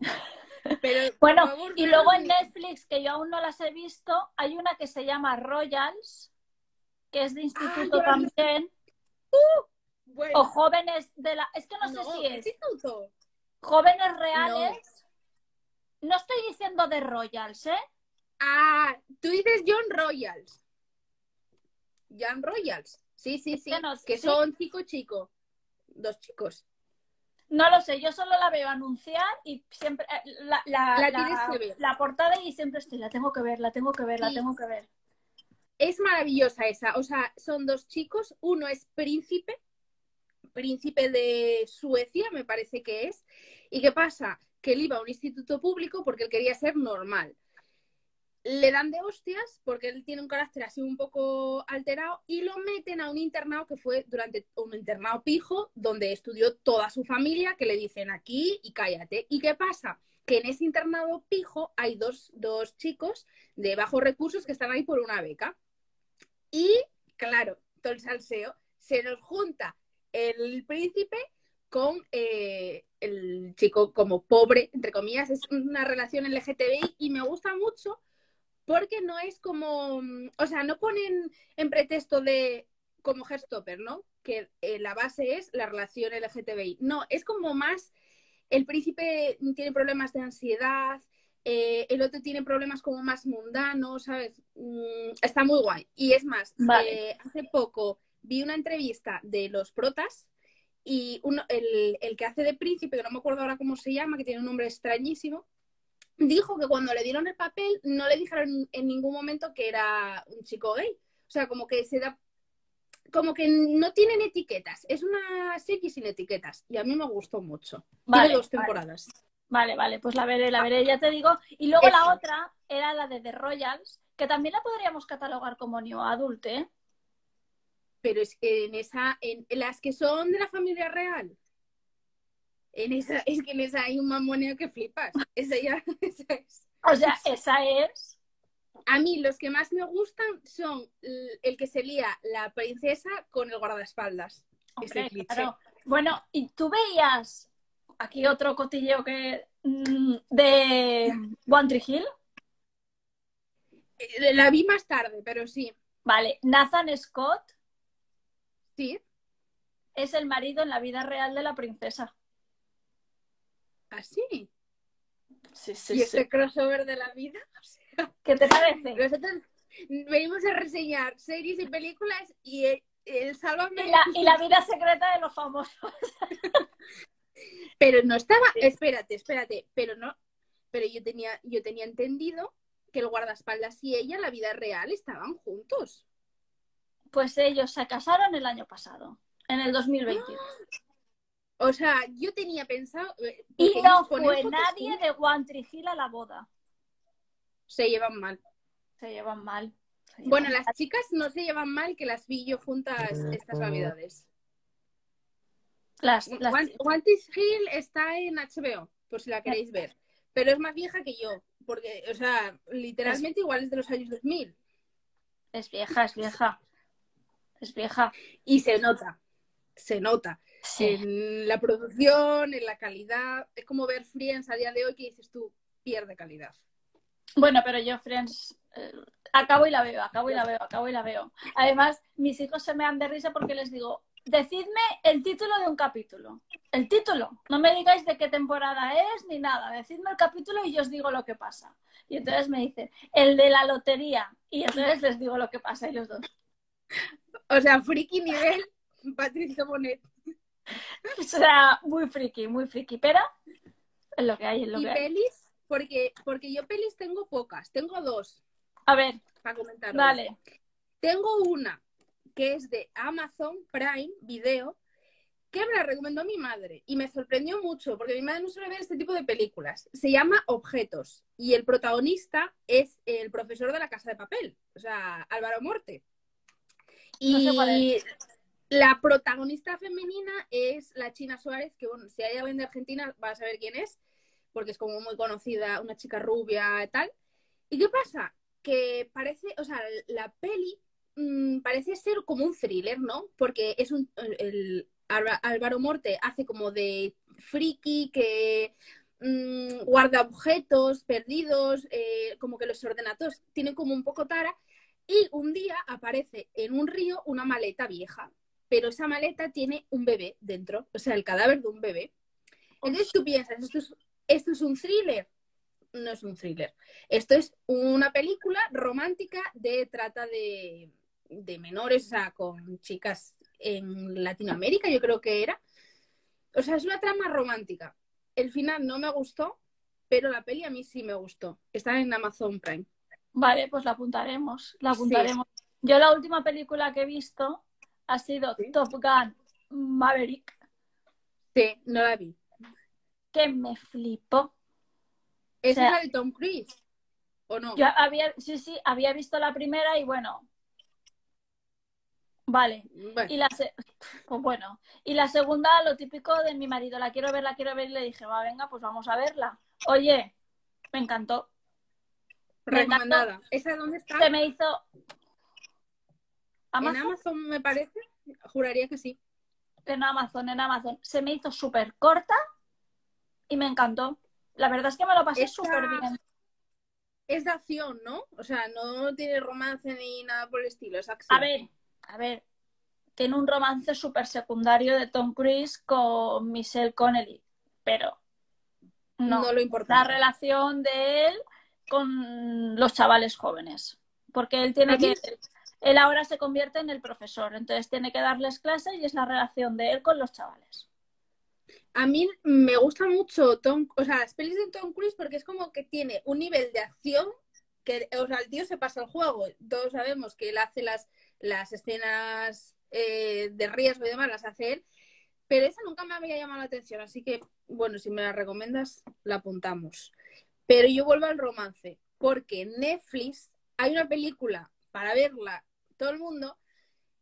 Speaker 2: Pero,
Speaker 3: Bueno,
Speaker 2: favor,
Speaker 3: y luego en Netflix, que yo aún no las he visto, hay una que se llama Royals, que es de instituto
Speaker 2: la vi.
Speaker 3: también,
Speaker 2: Bueno,
Speaker 3: o jóvenes de la... Es que no,
Speaker 2: no,
Speaker 3: sé si es...
Speaker 2: instituto.
Speaker 3: Jóvenes reales. No. estoy diciendo de Royals, ¿eh?
Speaker 2: Ah, tú dices John Royals. John Royals. Sí, sí, sí. que son chico chico. Dos chicos.
Speaker 3: No lo sé, yo solo la veo anunciar y siempre eh, la, la, portada y siempre estoy, la tengo que ver, la tengo que ver, la tengo que ver.
Speaker 2: Es maravillosa esa, o sea, son dos chicos, uno es príncipe, príncipe de Suecia, me parece que es, y qué pasa, que él iba a un instituto público porque él quería ser normal le dan de hostias porque él tiene un carácter así un poco alterado y lo meten a un internado que fue durante un internado pijo donde estudió toda su familia que le dicen aquí y cállate. ¿Y qué pasa? Que en ese internado pijo hay dos, chicos de bajos recursos que están ahí por una beca. Y claro, todo el salseo se nos junta el príncipe con eh, el chico como pobre, entre comillas, es una relación LGTBI y me gusta mucho porque no es como, mm, o sea, no ponen en pretexto de como Herstopper, ¿no? Que eh, la base es la relación LGTBI. No, es como más, el príncipe tiene problemas de ansiedad, eh, el otro tiene problemas como más mundanos, ¿sabes? Mm, está muy guay. Y es más, hace poco vi una entrevista de los protas y uno, el, el, que hace de príncipe, que no me acuerdo ahora cómo se llama, que tiene un nombre extrañísimo, dijo que cuando le dieron el papel no le dijeron en ningún momento que era un chico gay. O sea, como que se da como que no tienen etiquetas. Es una serie sin etiquetas. Y a mí me gustó mucho. Vale, dos temporadas.
Speaker 3: Vale, vale, pues la veré, la veré, ya te digo. Y luego la otra era la de The Royals, que también la podríamos catalogar como new adult, ¿eh?
Speaker 2: Pero es que en esa, en las que son de la familia real. En esa, es que en esa hay un mamoneo que flipas. Esa ya, esa es.
Speaker 3: O sea, esa es.
Speaker 2: A mí los que más me gustan son el que se lía la princesa con el guardaespaldas. ese
Speaker 3: claro. Bueno, ¿y tú veías aquí otro cotilleo que mm, de One Tree Hill?
Speaker 2: Eh, la vi más tarde, pero sí.
Speaker 3: Vale, Nathan Scott.
Speaker 2: Sí.
Speaker 3: Es el marido en la vida real de la princesa.
Speaker 2: ¿Así? Sí, sí, ¿Y ese crossover de la vida?
Speaker 3: ¿Qué te parece?
Speaker 2: Nosotros venimos a reseñar series y películas y el, Sálvame...
Speaker 3: Y la, vida secreta de los famosos.
Speaker 2: pero no estaba... Espérate, espérate. Pero no... Pero yo tenía, yo tenía entendido que el guardaespaldas y ella en la vida real estaban juntos.
Speaker 3: Pues ellos se casaron el año pasado, en el 2020.
Speaker 2: O sea, yo tenía pensado.
Speaker 3: Eh, y no fue nadie de One Tree Hill a la boda.
Speaker 2: Se llevan mal.
Speaker 3: Se llevan mal.
Speaker 2: bueno, las chicas no se llevan mal, que las vi yo juntas estas navidades.
Speaker 3: Las,
Speaker 2: One, Tree Hill está en HBO, por si la queréis ver. Pero es más vieja que yo, porque, o sea, literalmente igual es de los años 2000.
Speaker 3: Es vieja, es vieja. Es vieja.
Speaker 2: Y se nota, se nota en la producción, en la calidad. Es como ver Friends a día de hoy que dices tú, pierde calidad.
Speaker 3: Bueno, pero yo Friends eh, acabo y la veo, acabo y la veo, acabo y la veo. Además, mis hijos se me dan de risa porque les digo, decidme el título de un capítulo. El título. No me digáis de qué temporada es ni nada. Decidme el capítulo y yo os digo lo que pasa. Y entonces me dicen, el de la lotería. Y entonces les digo lo que pasa y los dos.
Speaker 2: O sea, friki nivel Patricia Bonet.
Speaker 3: o sea, muy friki, muy friki, pero es lo que hay, es lo
Speaker 2: ¿Y
Speaker 3: que
Speaker 2: pelis? Porque, porque yo pelis tengo pocas, tengo dos.
Speaker 3: A ver,
Speaker 2: para comentar.
Speaker 3: Dale.
Speaker 2: Tengo una que es de Amazon Prime Video, que me la recomendó mi madre y me sorprendió mucho porque mi madre no suele ver este tipo de películas. Se llama Objetos y el protagonista es el profesor de la Casa de Papel, o sea, Álvaro Morte. Y la protagonista femenina es la China Suárez, que bueno, si hay alguien de Argentina va a saber quién es, porque es como muy conocida, una chica rubia y tal. ¿Y qué pasa? Que parece, o sea, la peli mm, parece ser como un thriller, ¿no? Porque es un, el, Álvaro Morte hace como de friki que mm, guarda objetos perdidos, eh, como que los ordena todos, tiene como un poco tara. Y un día aparece en un río una maleta vieja pero esa maleta tiene un bebé dentro, o sea, el cadáver de un bebé. Entonces tú piensas, ¿esto es, ¿esto es un thriller? No es un thriller. Esto es una película romántica de trata de, de menores, o sea, con chicas en Latinoamérica, yo creo que era. O sea, es una trama romántica. El final no me gustó, pero la peli a mí sí me gustó. Está en Amazon Prime.
Speaker 3: Vale, pues la apuntaremos, la apuntaremos. Yo la última película que he visto ha sido Top Gun Maverick.
Speaker 2: Sí, no la vi.
Speaker 3: Que me flipó.
Speaker 2: ¿Esa es la de Tom Cruise? ¿O no?
Speaker 3: Yo había, sí, sí, había visto la primera y bueno. Vale. Y la pues bueno. Y la segunda, lo típico de mi marido, la quiero ver, la quiero ver, y le dije, va, venga, pues vamos a verla. Oye, me encantó.
Speaker 2: Recomendada. ¿Esa dónde está?
Speaker 3: Se me hizo.
Speaker 2: ¿En Amazon me parece? Juraría que sí.
Speaker 3: En Amazon, en Amazon. Se me hizo súper corta y me encantó. La verdad es que me lo pasé súper bien.
Speaker 2: Es de acción, ¿no? O sea, no tiene romance ni nada por el estilo, es acción.
Speaker 3: A ver, a ver. Tiene un romance súper secundario de Tom Cruise con Michelle Connelly, pero no,
Speaker 2: no lo importa.
Speaker 3: La relación de él con los chavales jóvenes. Porque él tiene que. Él ahora se convierte en el profesor, entonces tiene que darles clases y es la relación de él con los chavales.
Speaker 2: A mí me gusta mucho Tom, o sea, las pelis de Tom Cruise porque es como que tiene un nivel de acción que, o sea, el tío se pasa el juego. Todos sabemos que él hace las, las escenas eh, de riesgo y demás, las hace él, pero esa nunca me había llamado la atención, así que, bueno, si me la recomiendas, la apuntamos. Pero yo vuelvo al romance, porque en Netflix hay una película para verla todo el mundo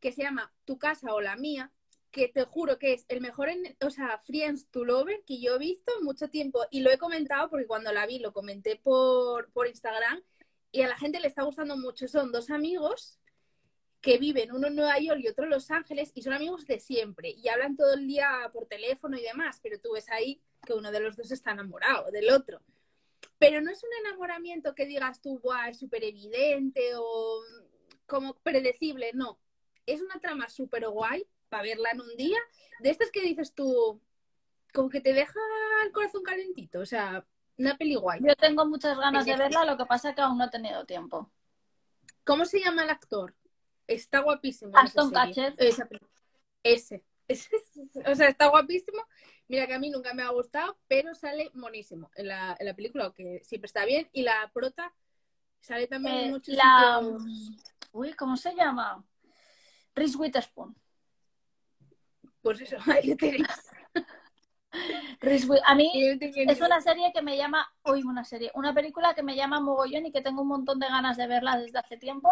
Speaker 2: que se llama Tu casa o la mía, que te juro que es el mejor, en, o sea, Friends to Lover que yo he visto mucho tiempo y lo he comentado porque cuando la vi lo comenté por, por Instagram y a la gente le está gustando mucho. Son dos amigos que viven, uno en Nueva York y otro en Los Ángeles, y son amigos de siempre, y hablan todo el día por teléfono y demás, pero tú ves ahí que uno de los dos está enamorado del otro. Pero no es un enamoramiento que digas tú, guau, es súper evidente o como predecible, no. Es una trama súper guay para verla en un día, de estas que dices tú, como que te deja el corazón calentito, o sea, una peli guay.
Speaker 3: Yo tengo muchas ganas de verla, lo que pasa es que aún no he tenido tiempo.
Speaker 2: ¿Cómo se llama el actor? Está guapísimo.
Speaker 3: Aston Catcher.
Speaker 2: Ese. O sea, está guapísimo. Mira que a mí nunca me ha gustado, pero sale monísimo en la, en la película, que siempre está bien. Y la prota sale también en eh, muchos
Speaker 3: la... Uy, ¿cómo se llama? Reese Witherspoon.
Speaker 2: Pues eso, ahí tenéis.
Speaker 3: A mí es una serie que me llama, uy, una serie, una película que me llama mogollón y que tengo un montón de ganas de verla desde hace tiempo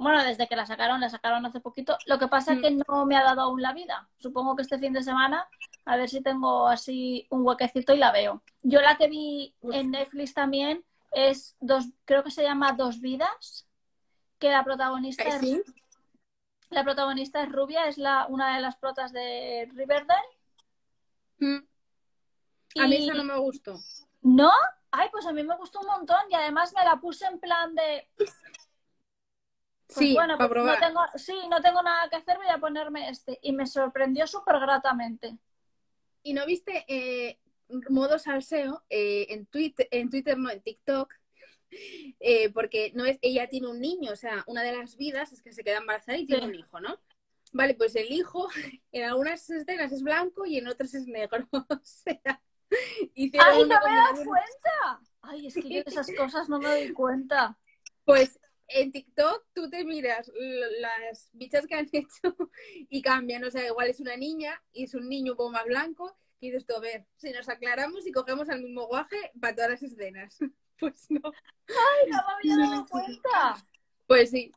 Speaker 3: bueno, desde que la sacaron, la sacaron hace poquito. Lo que pasa es que mm. no me ha dado aún la vida. Supongo que este fin de semana, a ver si tengo así un huequecito y la veo. Yo la que vi en Netflix también es dos, creo que se llama Dos Vidas, que la protagonista es la protagonista es rubia, es la, una de las protas de Riverdale.
Speaker 2: Mm. A mí esa no me gustó.
Speaker 3: ¿No? Ay, pues a mí me gustó un montón y además me la puse en plan de
Speaker 2: pues sí, bueno, pues
Speaker 3: no tengo, sí, no tengo nada que hacer, voy a ponerme este. Y me sorprendió súper gratamente.
Speaker 2: ¿Y no viste eh, modo salseo eh, en, Twitter, en Twitter, no, en TikTok? Eh, porque no es, ella tiene un niño, o sea, una de las vidas es que se queda embarazada y tiene un hijo, ¿no? Vale, pues el hijo en algunas escenas es blanco y en otras es negro. o sea,
Speaker 3: ¡Ay, no me das cuenta! Ay, es que yo de esas cosas no me doy cuenta.
Speaker 2: Pues en TikTok tú te miras las bichas que han hecho y cambian. O sea, igual es una niña y es un niño un poco más blanco. Y dices tú, a ver, si nos aclaramos y cogemos el mismo guaje para todas las escenas. Pues no.
Speaker 3: ¡Ay, no me había dado cuenta!
Speaker 2: Pues sí.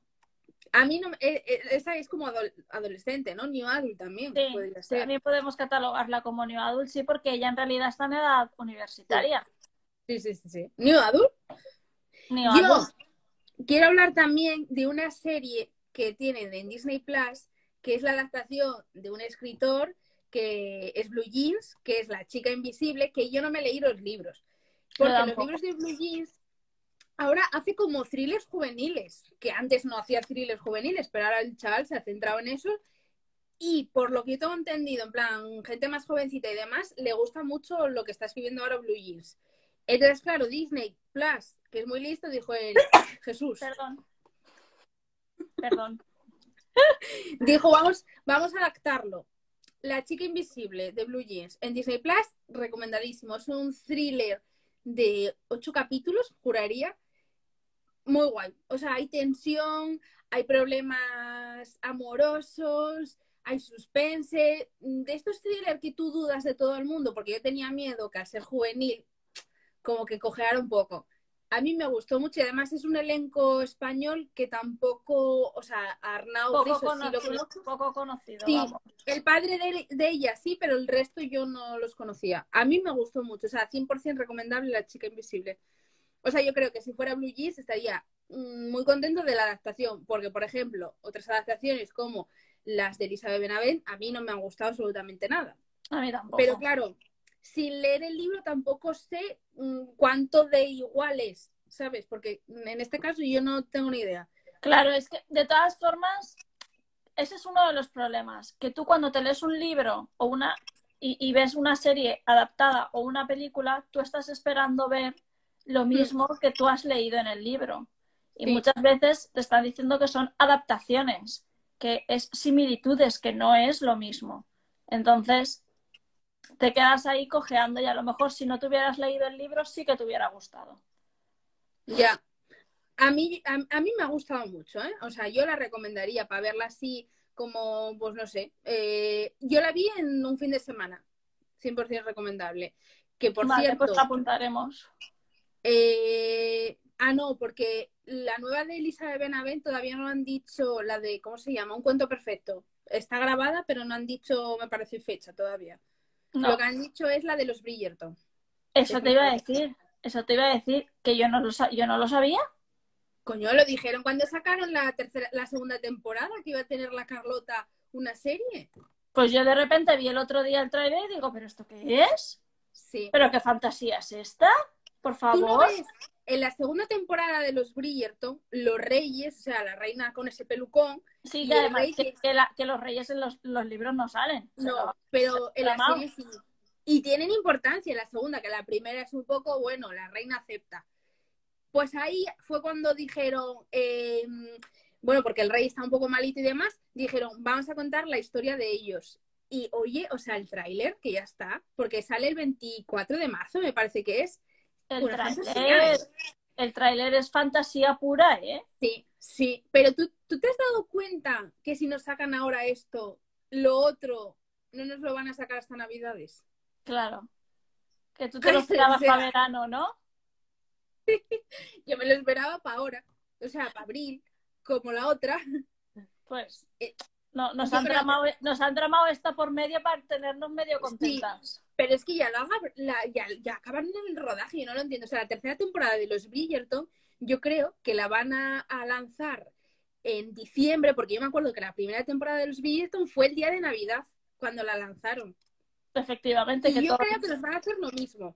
Speaker 2: A mí no, eh, eh, esa es como adolescente, ¿no? New Adult también.
Speaker 3: Sí, también podemos catalogarla como New Adult, sí, porque ella en realidad está en edad universitaria.
Speaker 2: Sí, sí, sí, sí. ¿New Adult?
Speaker 3: New Adult
Speaker 2: quiero hablar también de una serie que tienen en Disney Plus, que es la adaptación de un escritor que es Blue Jeans, que es La chica invisible, que yo no me leí los libros. Porque los libros de Blue Jeans ahora hace como thrillers juveniles, que antes no hacía thrillers juveniles, pero ahora el chaval se ha centrado en eso. Y por lo que yo tengo entendido, en plan, gente más jovencita y demás, le gusta mucho lo que está escribiendo ahora Blue Jeans. Entonces, claro, Disney Plus, que es muy listo, dijo Jesús.
Speaker 3: Perdón. Perdón.
Speaker 2: Dijo, vamos, vamos a adaptarlo. La chica invisible de Blue Jeans en Disney Plus, recomendadísimo. Es un thriller de ocho capítulos, juraría. Muy guay. O sea, hay tensión, hay problemas amorosos, hay suspense. De estos thrillers que tú dudas de todo el mundo, porque yo tenía miedo que al ser juvenil, como que cojeara un poco a mí me gustó mucho y además es un elenco español que tampoco, o sea, Arnau
Speaker 3: poco conocido, sí lo Poco conocido
Speaker 2: sí, el padre de, ella sí, pero el resto yo no los conocía. A mí me gustó mucho, o sea, 100% recomendable La chica invisible. O sea, yo creo que si fuera Blue Jeans estaría mm, muy contento de la adaptación, porque, por ejemplo, otras adaptaciones como las de Elizabeth Benavent, a mí no me han gustado absolutamente nada.
Speaker 3: A mí tampoco.
Speaker 2: Pero claro, sin leer el libro tampoco sé mm, cuánto de iguales, ¿sabes? Porque en este caso yo no tengo ni idea.
Speaker 3: Claro, es que de todas formas, ese es uno de los problemas, que tú cuando te lees un libro o una y, ves una serie adaptada o una película, tú estás esperando ver lo mm. mismo que tú has leído en el libro. Y muchas veces te están diciendo que son adaptaciones, que es similitudes, que no es lo mismo. Entonces, te quedas ahí cojeando y a lo mejor si no te hubieras leído el libro sí que te hubiera gustado.
Speaker 2: Ya. A mí, a, mí me ha gustado mucho, ¿eh? O sea, yo la recomendaría para verla así como, pues no sé. Eh, yo la vi en un fin de semana. 100% recomendable. Que por vale, cierto.
Speaker 3: Pues apuntaremos.
Speaker 2: Eh, ah, no, porque la nueva de Elisa de Benavent todavía no han dicho la de, ¿cómo se llama? Un cuento perfecto. Está grabada, pero no han dicho, me parece, fecha todavía. Lo que han dicho es la de los Bridgerton.
Speaker 3: Eso te iba a decir. Eso te iba a decir que yo no lo, yo no lo sabía.
Speaker 2: Coño, lo dijeron cuando sacaron la tercera, la segunda temporada que iba a tener la Carlota una serie.
Speaker 3: Pues yo de repente vi el otro día el trailer y digo, ¿pero esto qué es?
Speaker 2: Sí.
Speaker 3: ¿Pero qué fantasía es esta? Por favor.
Speaker 2: En la segunda temporada de los Bridgerton, los reyes, o sea, la reina con ese pelucón.
Speaker 3: Sí, que además que, los reyes en los, libros no salen.
Speaker 2: No, pero en la serie sí. Y tienen importancia en la segunda, que la primera es un poco, bueno, la reina acepta. Pues ahí fue cuando dijeron, em, bueno, porque el rey está un poco malito y demás, dijeron, vamos a contar la historia de ellos. Y oye, o sea, el tráiler, que ya está, porque sale el 24 de marzo, me parece que es,
Speaker 3: el tráiler, el tráiler es fantasía pura, ¿eh?
Speaker 2: Sí, sí. Pero ¿tú, tú te has dado cuenta que si nos sacan ahora esto, lo otro, no nos lo van a sacar hasta Navidades?
Speaker 3: Claro. Que tú te lo esperabas para verano, ¿no?
Speaker 2: Yo me lo esperaba para ahora. O sea, para abril, como la otra.
Speaker 3: Pues. Eh, no, nos, han tramado, nos han tramado esta por medio para tenernos medio contentas.
Speaker 2: Pero es que ya, la, ya, ya acaban el rodaje, yo no lo entiendo. O sea, la tercera temporada de los Bridgerton, yo creo que la van a, lanzar en diciembre, porque yo me acuerdo que la primera temporada de los Bridgerton fue el día de Navidad, cuando la lanzaron.
Speaker 3: Efectivamente.
Speaker 2: Y yo creo que nos van a hacer lo mismo.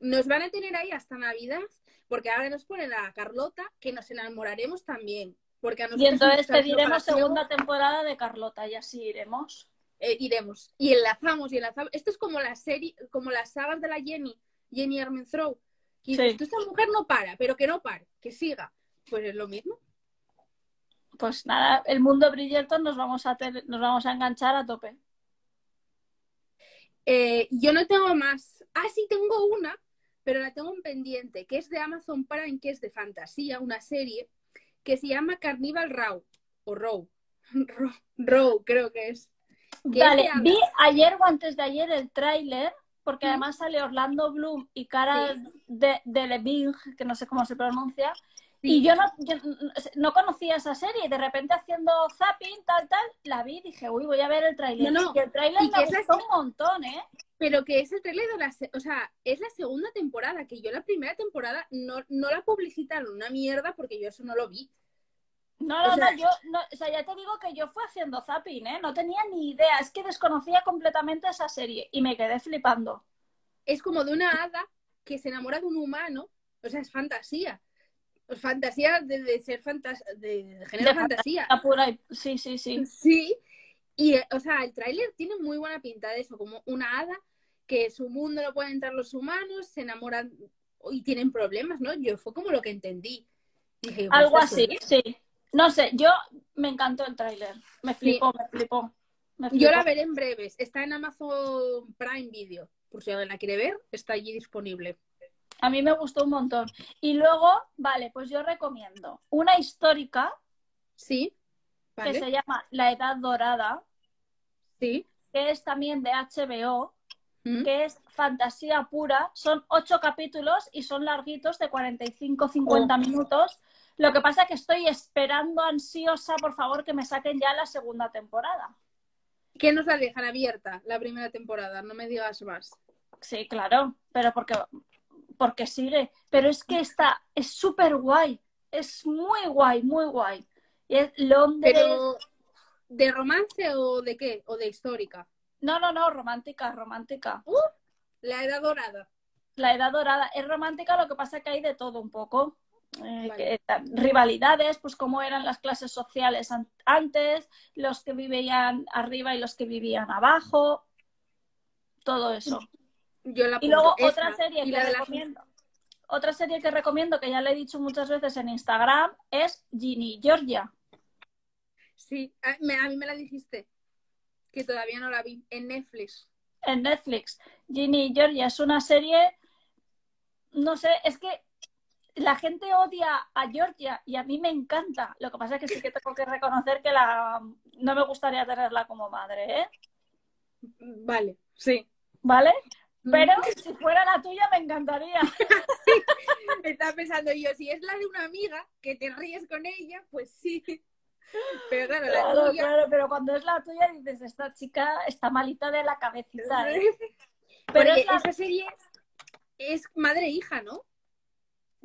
Speaker 2: Nos van a tener ahí hasta Navidad, porque ahora nos ponen a Carlota, que nos enamoraremos también
Speaker 3: y entonces pediremos segunda temporada de Carlota y así iremos.
Speaker 2: Eh, iremos. Y enlazamos y enlazamos. Esto es como la serie, como las sagas de la Jenny, Jenny Armentrout. Y esta mujer no para, pero que no pare, que siga. Pues es lo mismo.
Speaker 3: Pues nada, el mundo Bridgerton nos vamos a nos vamos a enganchar a tope.
Speaker 2: Eh, yo no tengo más. Ah, sí, tengo una, pero la tengo en pendiente, que es de Amazon Prime, que es de fantasía, una serie que se llama Carnival Row, o Row, Row, creo que es.
Speaker 3: Vale, vi ayer o antes de ayer el tráiler, porque además sale Orlando Bloom y cara de, de que no sé cómo se pronuncia, y yo no, no conocía esa serie y de repente haciendo zapping, tal, tal, la vi y dije, uy, voy a ver el tráiler. No, Y el tráiler me gustó un montón, ¿eh?
Speaker 2: Pero que es el tráiler de la... O sea, es la segunda temporada, que yo la primera temporada no, no la publicitaron una mierda porque yo eso no lo vi.
Speaker 3: No, no, no, yo, no, o sea, ya te digo que yo fui haciendo zapping, ¿eh? No tenía ni idea, es que desconocía completamente esa serie y me quedé flipando.
Speaker 2: Es como de una hada que se enamora de un humano, o sea, es fantasía. Pues fantasía de, ser fantasía, de, género fantasía.
Speaker 3: Pura Sí, sí, sí.
Speaker 2: Sí, Y, o sea, el tráiler tiene muy buena pinta de eso, como una hada que su mundo no pueden entrar los humanos, se enamoran y tienen problemas, ¿no? Yo fue como lo que entendí. Dije, pues
Speaker 3: Algo así, sí. No sé, yo me encantó el tráiler. Me flipó, me flipó. me
Speaker 2: Yo la veré en breves. Está en Amazon Prime Video. Por si alguien la quiere ver, está allí disponible.
Speaker 3: A mí me gustó un montón. Y luego, vale, pues yo recomiendo una histórica
Speaker 2: Sí.
Speaker 3: que se llama La Edad Dorada,
Speaker 2: Sí.
Speaker 3: que es también de HBO,
Speaker 2: Mm.
Speaker 3: que es fantasía pura. Son ocho capítulos y son larguitos de 45-50
Speaker 2: Oh.
Speaker 3: minutos. Lo que pasa es que estoy esperando ansiosa, por favor, que me saquen ya la segunda temporada.
Speaker 2: Que nos la dejan abierta la primera temporada, no me digas más.
Speaker 3: Sí, claro, pero porque, porque sigue. Pero es que esta es súper guay. Es muy guay, muy guay. Y es Londres.
Speaker 2: Pero, ¿de romance o de qué? ¿O de histórica?
Speaker 3: No, no, no, romántica, romántica.
Speaker 2: La edad dorada.
Speaker 3: La edad dorada es romántica, lo que pasa que hay de todo un poco. Eh,
Speaker 2: Vale.
Speaker 3: que, eh, rivalidades, pues cómo eran las clases sociales an- antes, los que vivían arriba y los que vivían abajo, todo eso.
Speaker 2: Yo la
Speaker 3: Y luego
Speaker 2: Esa.
Speaker 3: otra serie que
Speaker 2: las-
Speaker 3: recomiendo, otra serie que recomiendo, que ya le he dicho muchas veces en Instagram, es Ginny Georgia.
Speaker 2: Sí, a, me- a mí me la dijiste. Que todavía no la vi. En Netflix.
Speaker 3: en Netflix. Ginny Georgia es una serie, no sé, es que la gente odia a Georgia y a mí me encanta. Lo que pasa es que sí que tengo que reconocer que la no me gustaría tenerla como madre, ¿eh?
Speaker 2: Vale, sí.
Speaker 3: ¿Vale?
Speaker 2: Mm.
Speaker 3: Pero si fuera la tuya me encantaría.
Speaker 2: Estaba pensando yo, si es la de una amiga que te ríes con ella, pues sí. Pero claro, la
Speaker 3: Claro,
Speaker 2: tuya.
Speaker 3: claro, pero cuando es la tuya dices, esta chica está malita de la cabecita, ¿eh? Pero es la-
Speaker 2: esa serie es madre e hija, ¿no?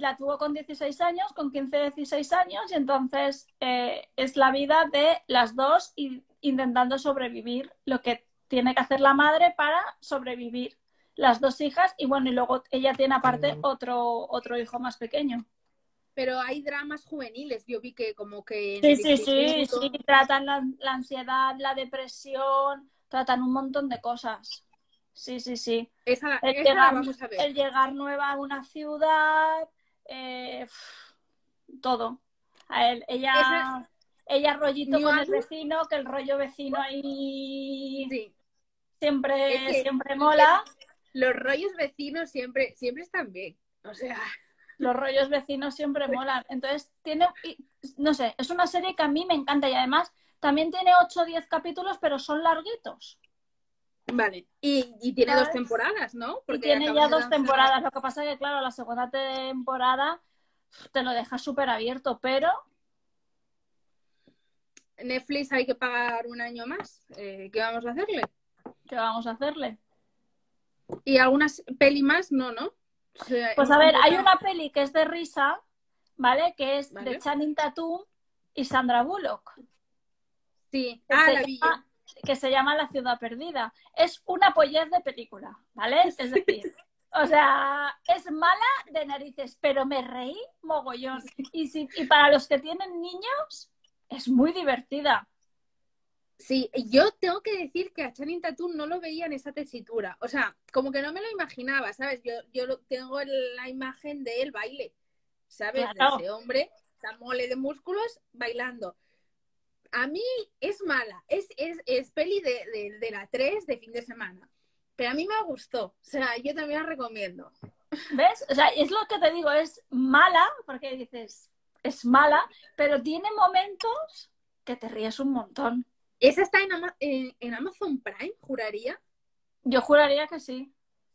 Speaker 3: La tuvo con 16 años, con 15, 16 años, y entonces eh, es la vida de las dos y, intentando sobrevivir lo que tiene que hacer la madre para sobrevivir las dos hijas, y bueno, y luego ella tiene aparte otro, otro hijo más pequeño.
Speaker 2: Pero hay dramas juveniles. Yo vi que como que.
Speaker 3: Sí, sí, sí, sí, tratan la, la ansiedad, la depresión, tratan un montón de cosas. Sí, sí, sí.
Speaker 2: Esa,
Speaker 3: El
Speaker 2: esa
Speaker 3: llegar,
Speaker 2: vamos a ver.
Speaker 3: el llegar nueva a una ciudad, eh, todo. A él, ella, ella rollito con el vecino, que el rollo vecino ahí
Speaker 2: Sí.
Speaker 3: siempre,
Speaker 2: Es que-
Speaker 3: siempre mola.
Speaker 2: Los rollos vecinos siempre, siempre están bien. O sea,
Speaker 3: Los rollos vecinos siempre molan. Entonces, tiene, no sé, es una serie que a mí me encanta y además también tiene 8 o 10 capítulos, pero son larguitos.
Speaker 2: Vale. Y, y tiene
Speaker 3: ¿Sabes?
Speaker 2: dos temporadas, ¿no?
Speaker 3: Y tiene ya dos temporadas. Lo que pasa es que, claro, la segunda temporada te lo deja súper abierto, pero
Speaker 2: Netflix hay que pagar un año más. Eh, ¿Qué vamos a hacerle?
Speaker 3: ¿qué vamos a hacerle?
Speaker 2: Y algunas peli más, no, ¿no? O sea,
Speaker 3: Pues a ver, hay una peli que es de risa, ¿vale? Que es
Speaker 2: Vale.
Speaker 3: de Channing Tatum y Sandra Bullock.
Speaker 2: Sí.
Speaker 3: Que,
Speaker 2: Ah, la vi.
Speaker 3: Que se llama La ciudad perdida. Es una pollez de película, ¿vale? Es decir, o sea, es mala de narices, pero me reí mogollón. Y, si, y para los que tienen niños, es muy divertida.
Speaker 2: Sí, yo tengo que decir que a Channing Tatum no lo veía en esa tesitura. O sea, como que no me lo imaginaba, ¿sabes? Yo, yo tengo la imagen de él baile, ¿sabes?
Speaker 3: Claro.
Speaker 2: De ese hombre, esa mole de músculos, bailando. A mí es mala, es, es, es peli de, de, de la 3 de fin de semana. Pero a mí me gustó, o sea, yo también la recomiendo.
Speaker 3: ¿Ves? O sea, es lo que te digo, es mala, porque dices, es mala, pero tiene momentos que te ríes un montón.
Speaker 2: ¿Esa está en, Ama- en, en Amazon Prime, juraría?
Speaker 3: Yo juraría que sí.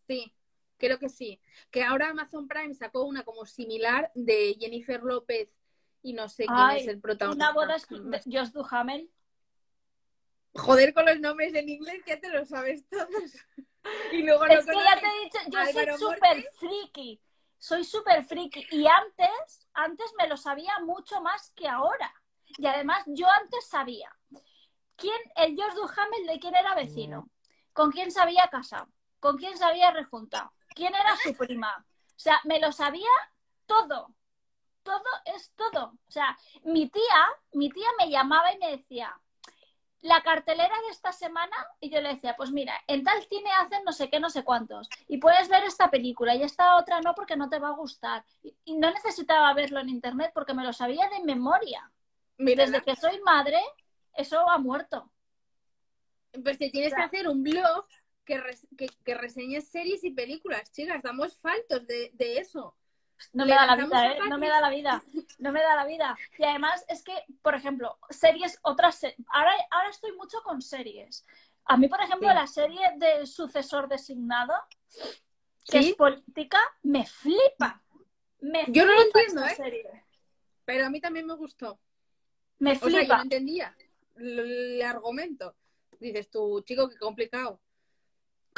Speaker 2: Sí, creo que sí. Que ahora Amazon Prime sacó una como similar de Jennifer López y no sé quién
Speaker 3: Ay,
Speaker 2: es el protagonista.
Speaker 3: Una boda es Josh Duhamel.
Speaker 2: Joder con los nombres en inglés, ya te lo sabes todos. Y luego no
Speaker 3: Es que ya te he dicho, yo
Speaker 2: Álvaro
Speaker 3: soy súper friki. Soy súper friki. Y antes, antes me lo sabía mucho más que ahora. Y además, yo antes sabía quién, el George Duhamel de quién era vecino, con quién se había casado, con quién se había rejuntado, quién era su prima. O sea, me lo sabía todo. Todo es todo. O sea, mi tía, mi tía me llamaba y me decía, la cartelera de esta semana y yo le decía, pues mira, en tal cine hacen no sé qué, no sé cuántos. Y puedes ver esta película y esta otra no porque no te va a gustar. Y no necesitaba verlo en internet porque me lo sabía de memoria. Desde que soy madre, eso ha muerto.
Speaker 2: Pues te tienes que hacer un blog que, que, reseñes series y películas, chicas. Estamos faltos de, de eso.
Speaker 3: No me da la vida, ¿eh? No me da la vida. No me da la vida. Y además es que, por ejemplo, series, otras... ahora, ahora estoy mucho con series. A mí, por ejemplo, la serie de Sucesor Designado, que es política, me flipa. Me
Speaker 2: yo no lo entiendo, ¿eh? Pero a mí también me gustó.
Speaker 3: Me flipa. O
Speaker 2: yo no entendía el argumento. Dices tú, chico, qué complicado.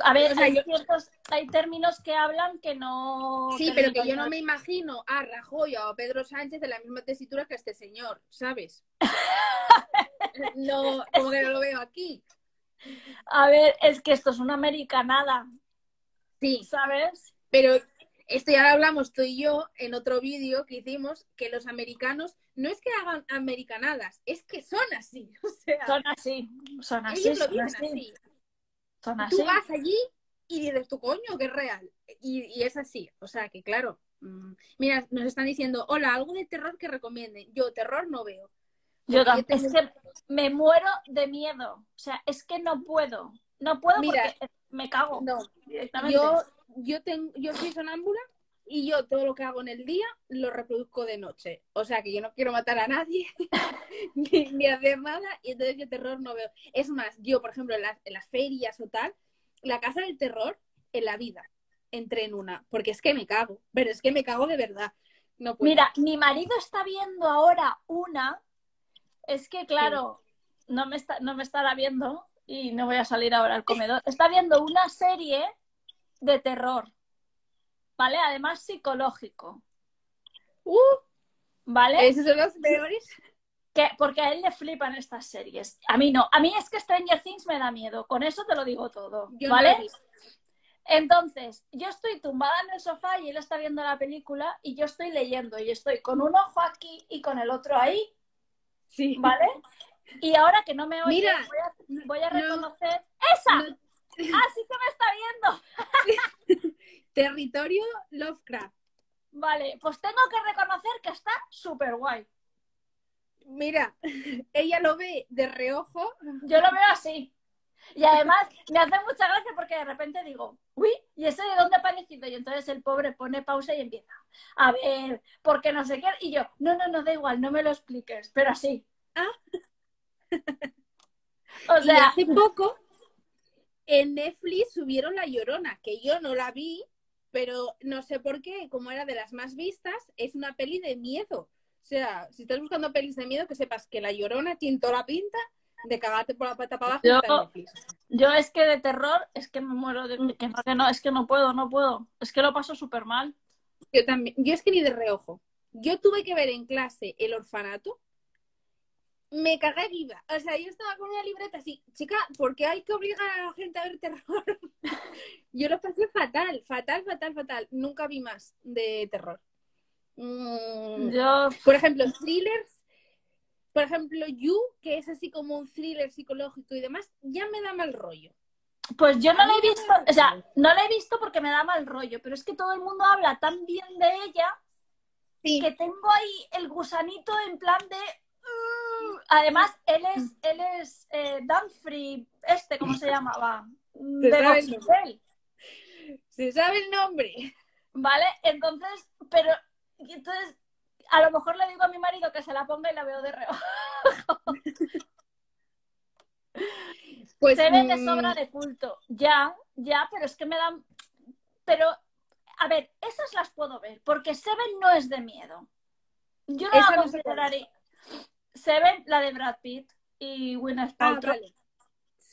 Speaker 3: A ver, hay, ciertos, hay términos que hablan que no.
Speaker 2: Sí, pero que yo no me imagino a Rajoy o a Pedro Sánchez de la misma tesitura que este señor, ¿sabes? no, como que no lo veo aquí.
Speaker 3: A ver, es que esto es una americanada.
Speaker 2: Sí.
Speaker 3: ¿Sabes?
Speaker 2: Pero esto ya lo hablamos tú y yo en otro vídeo que hicimos, que los americanos no es que hagan americanadas, es que son así. O sea,
Speaker 3: son así, son así.
Speaker 2: Son así. Tú vas allí y dices, tu coño, que es real. Y, es así. O sea, que claro. Mm, mira, nos están diciendo, hola, algo de terror que recomienden. Yo terror no veo.
Speaker 3: Yo. Es que me muero de miedo. O sea, es que no puedo. No puedo porque me cago.
Speaker 2: No. Yo, yo, tengo, yo soy sonámbula y yo todo lo que hago en el día lo reproduzco de noche. O sea que yo no quiero matar a nadie ni, hacer nada y entonces yo terror no veo. Es más, yo, por ejemplo, en las, en las ferias o tal, la casa del terror en la vida entré en una, porque es que me cago, pero es que me cago de verdad. No
Speaker 3: Mira, mi marido está viendo ahora una, es que claro, no, me está, no me estará viendo y no voy a salir ahora al comedor, está viendo una serie de terror ¿vale? Además psicológico.
Speaker 2: Uh,
Speaker 3: ¿Vale?
Speaker 2: ¿Esos son los peores?
Speaker 3: Que, porque a él le flipan estas series. A mí no. A mí es que Stranger Things me da miedo. Con eso te lo digo todo. ¿Vale? Entonces, yo estoy tumbada en el sofá y él está viendo la película y yo estoy leyendo y estoy con un ojo aquí y con el otro ahí.
Speaker 2: Sí.
Speaker 3: ¿Vale? Y ahora que no me oye, Mira, voy, a, reconocer. ¡Esa! ¡Ah, sí que me está viendo!
Speaker 2: Territorio Lovecraft.
Speaker 3: Vale, pues tengo que reconocer que está súper guay.
Speaker 2: Mira, ella lo ve de reojo.
Speaker 3: Yo lo veo así. Y además me hace mucha gracia porque de repente digo, uy, ¿y ese de dónde ha aparecido? Y entonces el pobre pone pausa y empieza, a ver, porque no sé qué. Y yo, no, no, no, da igual, no me lo expliques, pero así.
Speaker 2: Ah. o sea, hace poco en Netflix subieron La Llorona, que yo no la vi, pero no sé por qué, como era de las más vistas, es una peli de miedo. O sea, si estás buscando pelis de miedo, que sepas que La Llorona tiene toda la pinta de cagarte por la pata para
Speaker 3: abajo. Yo, es que de terror, es que me muero de... Que no, que no, es que no puedo, no puedo. Es que lo paso súper mal.
Speaker 2: Yo también, yo es que ni de reojo. Yo tuve que ver en clase El Orfanato me cagué viva. O sea, yo estaba con una libreta así, chica, ¿por qué hay que obligar a la gente a ver terror? yo lo pasé fatal, fatal, fatal, fatal. Nunca vi más de terror. Mm,
Speaker 3: yo...
Speaker 2: Por ejemplo, thrillers, por ejemplo, You, que es así como un thriller psicológico y demás, ya me da mal rollo.
Speaker 3: Pues yo no la he visto, o sea, no la he visto porque me da mal rollo, pero es que todo el mundo habla tan bien de ella que tengo ahí el gusanito en plan de Además, él es, él es eh, Danfrey, este, ¿cómo se llamaba?
Speaker 2: Se sabe, el nombre. se sabe el nombre.
Speaker 3: ¿Vale? Entonces, pero, entonces, a lo mejor le digo a mi marido que se la ponga y la veo de reojo. Pues, se ve de mm, sobra de culto. Ya, ya, pero es que me dan. Pero, a ver, esas las puedo ver, porque Seven no es de miedo. Yo no la consideraría. Seven, la de Brad Pitt y Gwyneth ah.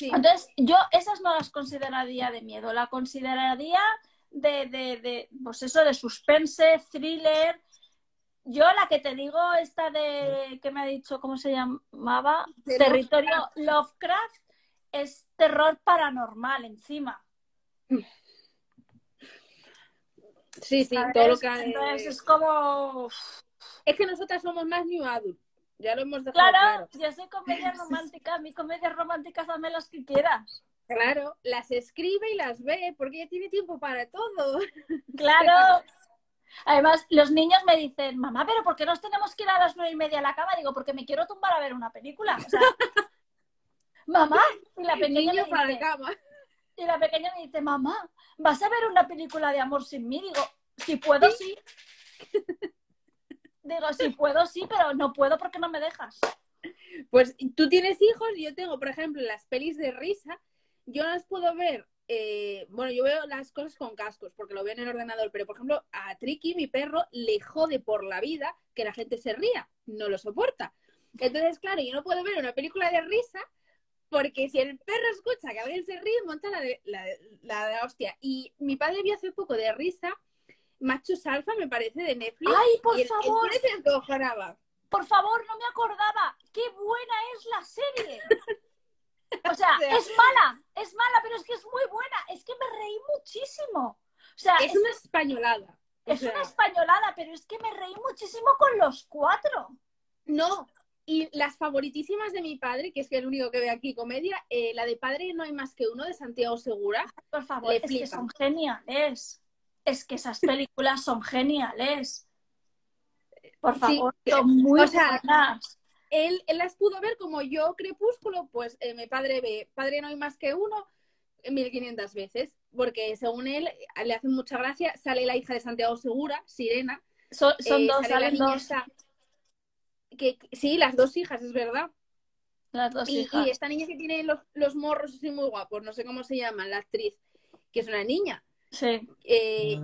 Speaker 3: Entonces, yo esas no las consideraría de miedo, la consideraría de, de, de, pues eso, de suspense, thriller. Yo la que te digo, esta de, ¿qué me ha dicho? ¿Cómo se llamaba? Territorio Lovecraft. es terror paranormal encima.
Speaker 2: Sí, sí, todo lo que...
Speaker 3: Entonces es como...
Speaker 2: Es que nosotras somos más New Adult. Ya lo hemos dejado
Speaker 3: claro. Claro, yo soy comedia romántica. Mi comedia romántica dame las que quieras.
Speaker 2: Claro, las escribe y las ve porque ella tiene tiempo para todo.
Speaker 3: Claro. Además, los niños me dicen, mamá, pero ¿por qué nos tenemos que ir a las nueve y media a la cama? Digo, porque me quiero tumbar a ver una película. O sea, mamá, y la pequeña me dice, cama. Y la pequeña me dice, mamá, ¿vas a ver una película de amor sin mí? Digo, si puedo, sí. Digo, si puedo, sí, pero no puedo porque no me dejas.
Speaker 2: Pues tú tienes hijos y yo tengo, por ejemplo, las pelis de risa, yo las puedo ver eh, bueno, yo veo las cosas con cascos porque lo veo en el ordenador, pero por ejemplo, a Tricky, mi perro, le jode por la vida que la gente se ría, no lo soporta. Entonces, claro, yo no puedo ver una película de risa porque si el perro escucha que alguien se ríe, monta la de la, la, hostia. Y mi padre vio hace poco de risa Machos Alfa, me parece, de Netflix.
Speaker 3: ¡Ay, por favor!
Speaker 2: por
Speaker 3: favor, no me acordaba. ¡Qué buena es la serie! O sea, es mala, es mala, pero es que es muy buena. Es que me reí muchísimo. O sea,
Speaker 2: es, una españolada.
Speaker 3: Es una españolada, pero es que me reí muchísimo con los cuatro.
Speaker 2: No, y las favoritísimas de mi padre, que es el único que ve aquí comedia, eh, la de Padre no hay más que uno de Santiago Segura.
Speaker 3: Por favor, es que son geniales. Es que esas películas son geniales. Por favor, son muy buenas
Speaker 2: él, las pudo ver como yo, Crepúsculo, pues eh, mi padre ve Padre no hay más que uno 1500 veces, porque según él le hace mucha gracia, sale la hija de Santiago Segura, Sirena.
Speaker 3: son eh, dos, salen dos.
Speaker 2: que, sí, las dos hijas, es verdad.
Speaker 3: Las dos
Speaker 2: y,
Speaker 3: hijas.
Speaker 2: Y esta niña que tiene los, los morros así muy guapos, no sé cómo se llama, la actriz, que es una niña.
Speaker 3: Sí.
Speaker 2: Eh,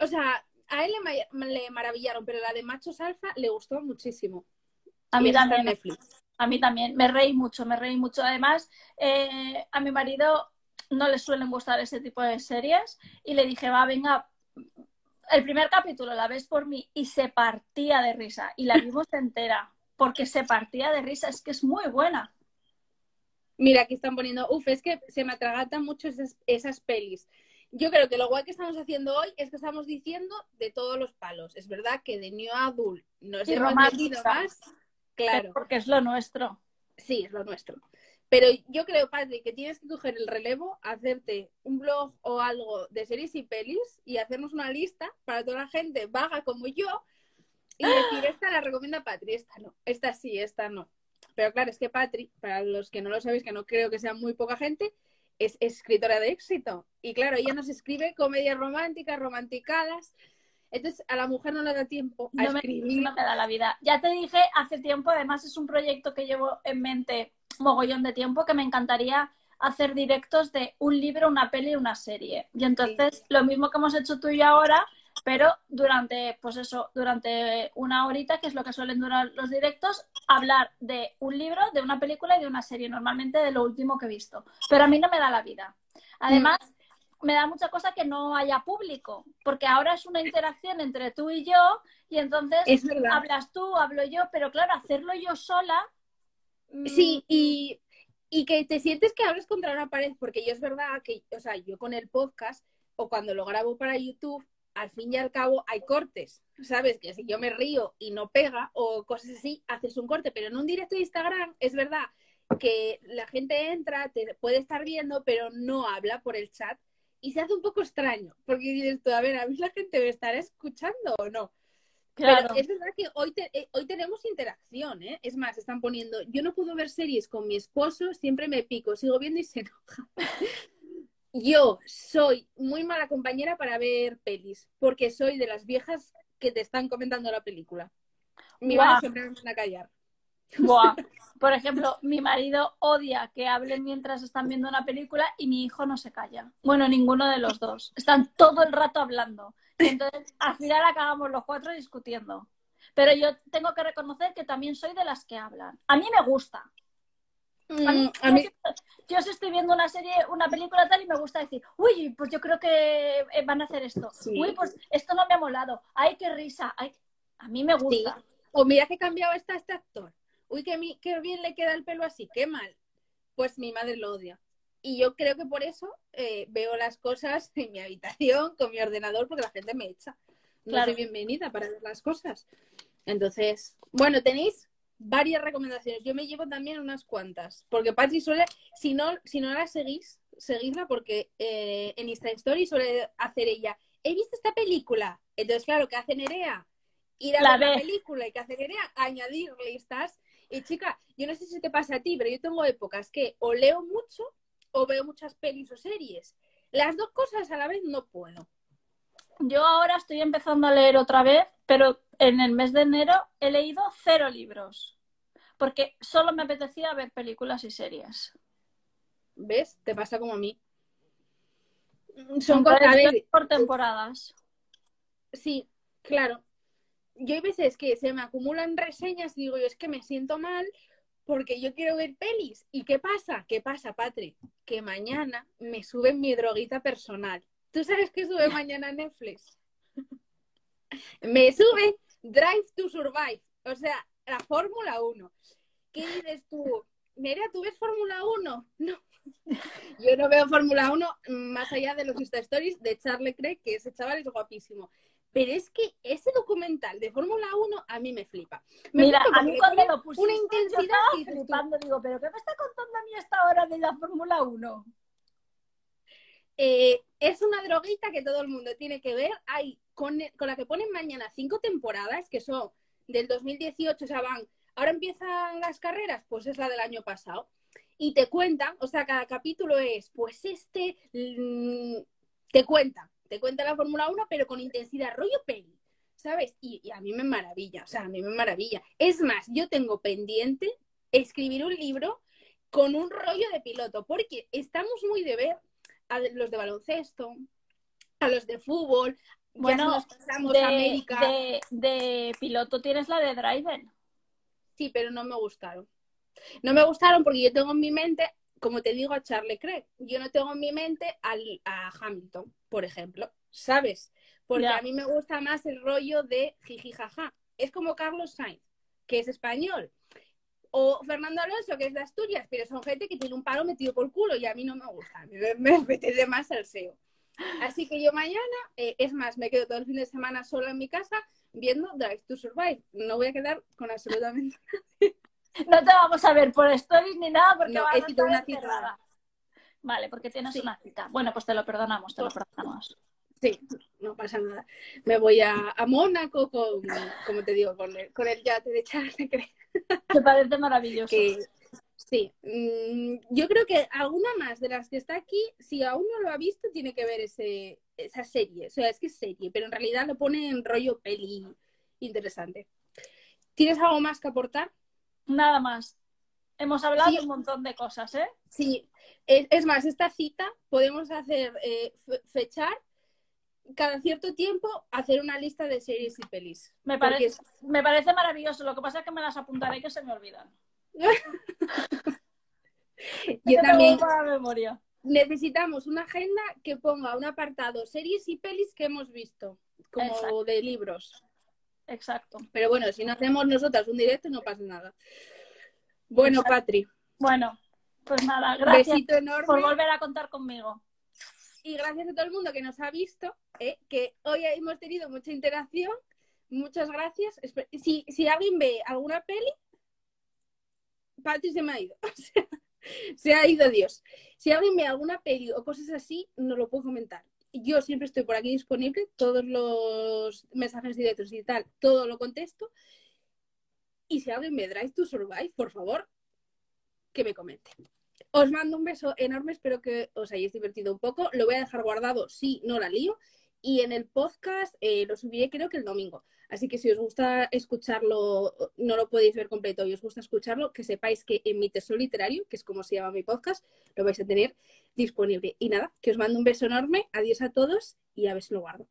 Speaker 2: o sea, a él le, le, maravillaron, pero la de Machos Alfa le gustó muchísimo.
Speaker 3: A mí también. A mí también. Me reí mucho, me reí mucho. Además, eh, a mi marido no le suelen gustar ese tipo de series y le dije, va, venga, el primer capítulo la ves por mí y se partía de risa y la vimos entera porque se partía de risa, es que es muy buena.
Speaker 2: Mira, aquí están poniendo, uff, es que se me atragatan mucho esas, pelis. Yo creo que lo guay que estamos haciendo hoy es que estamos diciendo de todos los palos. Es verdad que de New Adult nos hemos metido más Claro.
Speaker 3: Porque es lo nuestro.
Speaker 2: Sí, es lo nuestro. Pero yo creo, Padre, que tienes que coger el relevo, hacerte un blog o algo de series y pelis y hacernos una lista para toda la gente vaga como yo y decir, esta la recomienda Patri, esta no, esta sí, esta no. Pero claro, es que Patri, para los que no lo sabéis, que no creo que sea muy poca gente, es escritora de éxito. Y claro, ella nos escribe comedias románticas, romanticadas, entonces a la mujer no le da tiempo a escribir.
Speaker 3: no me da la vida. Ya te dije hace tiempo, además es un proyecto que llevo en mente mogollón de tiempo, que me encantaría hacer directos de un libro, una peli y una serie. Y entonces lo mismo que hemos hecho tú y yo ahora, pero durante, pues eso, durante una horita, que es lo que suelen durar los directos, hablar de un libro, de una película y de una serie, normalmente de lo último que he visto. Pero a mí no me da la vida. Además, me da mucha cosa que no haya público, porque ahora es una interacción entre tú y yo, y entonces hablas tú, hablo yo, pero claro, hacerlo yo sola.
Speaker 2: Mm, sí, y, y que te sientes que hablas contra una pared, porque yo es verdad que, o sea, yo con el podcast o cuando lo grabo para YouTube, al fin y al cabo hay cortes, ¿sabes? Que si yo me río y no pega o cosas así, haces un corte, pero en un directo de Instagram es verdad que la gente entra, te puede estar viendo, pero no habla por el chat y se hace un poco extraño, porque dices tú, a ver, a mí la gente me estará escuchando o no. Claro. Pero es verdad que hoy, eh, hoy tenemos interacción, ¿eh? Es más, están poniendo, yo no puedo ver series con mi esposo, siempre me pico, sigo viendo y se enoja. Yo soy muy mala compañera para ver pelis, porque soy de las viejas que te están comentando la película. Mi madre siempre me van a callar.
Speaker 3: Por ejemplo, mi marido odia que hablen mientras están viendo una película y mi hijo no se calla. Bueno, ninguno de los dos. Están todo el rato hablando. entonces, al final acabamos los cuatro discutiendo. Pero yo tengo que reconocer que también soy de las que hablan. A mí me gusta. Mm, yo, si estoy viendo una serie, una película tal y me gusta decir, uy, pues yo creo que eh, van a hacer esto. Uy, pues esto no me ha molado. Ay, qué risa. A mí me gusta.
Speaker 2: O mira que cambiado está este actor uy, qué, qué bien le queda el pelo así, qué mal. Pues mi madre lo odia. Y yo creo que por eso eh, veo las cosas en mi habitación con mi ordenador, porque la gente me echa. No soy bienvenida para ver las cosas. Entonces, bueno, tenéis varias recomendaciones. Yo me llevo también unas cuantas. Porque Patri suele, si no, si no la seguís, seguidla porque eh, en Insta Story suele hacer ella, he visto esta película. Entonces, claro, ¿qué hace Nerea? Ir a
Speaker 3: La
Speaker 2: ver la película y que hace Nerea, añadir listas. Y chica, yo no sé si te pasa a ti, pero yo tengo épocas que o leo mucho o veo muchas pelis o series. Las dos cosas a la vez no puedo.
Speaker 3: Yo ahora estoy empezando a leer otra vez, pero en el mes de enero he leído cero libros. Porque solo me apetecía ver películas y series.
Speaker 2: ¿Ves? Te pasa como a mí. Son
Speaker 3: Entonces,
Speaker 2: cosas, a ver,
Speaker 3: por temporadas.
Speaker 2: Sí, claro. Yo hay veces que se me acumulan reseñas y digo yo, es que me siento mal porque yo quiero ver pelis. ¿Y qué pasa? ¿Qué pasa, Patri? Que mañana me suben mi droguita personal. ¿Tú sabes qué sube mañana Netflix? me sube Drive to Survive, o sea, la Fórmula 1. ¿Qué dices tú? Nerea, ¿tú ves Fórmula 1? No. Yo no veo Fórmula 1 más allá de los Insta Stories de Charlie Craig, que ese chaval es guapísimo. Pero es que ese documental de Fórmula 1 a mí me flipa. Me
Speaker 3: Mira, a mí cuando lo pusiste,
Speaker 2: una
Speaker 3: yo
Speaker 2: intensidad
Speaker 3: estaba
Speaker 2: tú,
Speaker 3: flipando. Digo, ¿pero qué me está contando a mí esta hora de la Fórmula 1?
Speaker 2: eh, es una droguita que todo el mundo tiene que ver. Hay con, con la que ponen mañana cinco temporadas, que son del 2018, o sea, van. Ahora empiezan las carreras, pues es la del año pasado. Y te cuentan, o sea, cada capítulo es, pues este, mm, te cuenta, te cuenta la Fórmula 1, pero con intensidad, rollo peli, ¿sabes? Y, y a mí me maravilla, o sea, a mí me maravilla. Es más, yo tengo pendiente escribir un libro con un rollo de piloto, porque estamos muy de ver a los de baloncesto, a los de fútbol,
Speaker 3: Bueno,
Speaker 2: ya nos pasamos
Speaker 3: De,
Speaker 2: a América.
Speaker 3: de, de piloto tienes la de Driven.
Speaker 2: Sí, pero no me gustaron. No me gustaron porque yo tengo en mi mente, como te digo, a Charlie Craig. Yo no tengo en mi mente al, a Hamilton, por ejemplo, ¿sabes? Porque
Speaker 3: Ya.
Speaker 2: a mí me gusta más el rollo de jiji jaja. Es como Carlos Sainz, que es español. O Fernando Alonso, que es de Asturias, pero son gente que tiene un palo metido por el culo y a mí no me gusta. Me, me apetece más el SEO. Así que yo mañana, eh, es más, me quedo todo el fin de semana sola en mi casa viendo Drive to Survive. No voy a quedar con absolutamente
Speaker 3: No te vamos a ver por stories ni nada porque
Speaker 2: No,
Speaker 3: vas
Speaker 2: he
Speaker 3: a
Speaker 2: una cita.
Speaker 3: Vale, porque tienes
Speaker 2: Sí.
Speaker 3: una cita. Bueno, pues te lo perdonamos, te lo perdonamos.
Speaker 2: Sí, no pasa nada. Me voy a, a Mónaco con, como te digo, con el, con el yate de Charles.
Speaker 3: Me parece maravilloso.
Speaker 2: Que, sí, mm, yo creo que alguna más de las que está aquí, si aún no lo ha visto, tiene que ver ese, esa serie. O sea, es que es serie, pero en realidad lo pone en rollo peli interesante. ¿Tienes algo más que aportar?
Speaker 3: Nada más. Hemos hablado
Speaker 2: Sí.
Speaker 3: de un montón de cosas, ¿eh?
Speaker 2: Sí, es, es más, esta cita podemos hacer, eh, fe- fechar cada cierto tiempo, hacer una lista de series y pelis.
Speaker 3: Me
Speaker 2: Porque
Speaker 3: parece, me parece maravilloso. Lo que pasa es que me las apuntaré que se me olvidan.
Speaker 2: Yo también
Speaker 3: memoria.
Speaker 2: necesitamos una agenda que ponga un apartado series y pelis que hemos visto, como
Speaker 3: Exacto.
Speaker 2: de libros.
Speaker 3: Exacto.
Speaker 2: Pero bueno, si no hacemos nosotras un directo no pasa nada. Bueno,
Speaker 3: Exacto.
Speaker 2: Patri,
Speaker 3: Bueno, pues nada, gracias
Speaker 2: besito enorme
Speaker 3: por volver a contar conmigo.
Speaker 2: y gracias a todo el mundo que nos ha visto, ¿eh? que hoy hemos tenido mucha interacción. Muchas gracias. Si, si alguien ve alguna peli, Patri se me ha ido. O sea, se ha ido Dios. Si alguien ve alguna peli o cosas así, nos lo puedo comentar. Yo siempre estoy por aquí disponible, todos los mensajes directos y tal, todo lo contesto. Y si alguien me Drive to Survive, por favor, que me comente. Os mando un beso enorme, espero que os hayáis divertido un poco. Lo voy a dejar guardado si no la lío. Y en el podcast eh, lo subiré creo que el domingo. Así que si os gusta escucharlo, no lo podéis ver completo y os gusta escucharlo, que sepáis que en mi tesoro literario, que es como se llama mi podcast, lo vais a tener disponible. Y nada, que os mando un beso enorme, adiós a todos y a ver si lo guardo.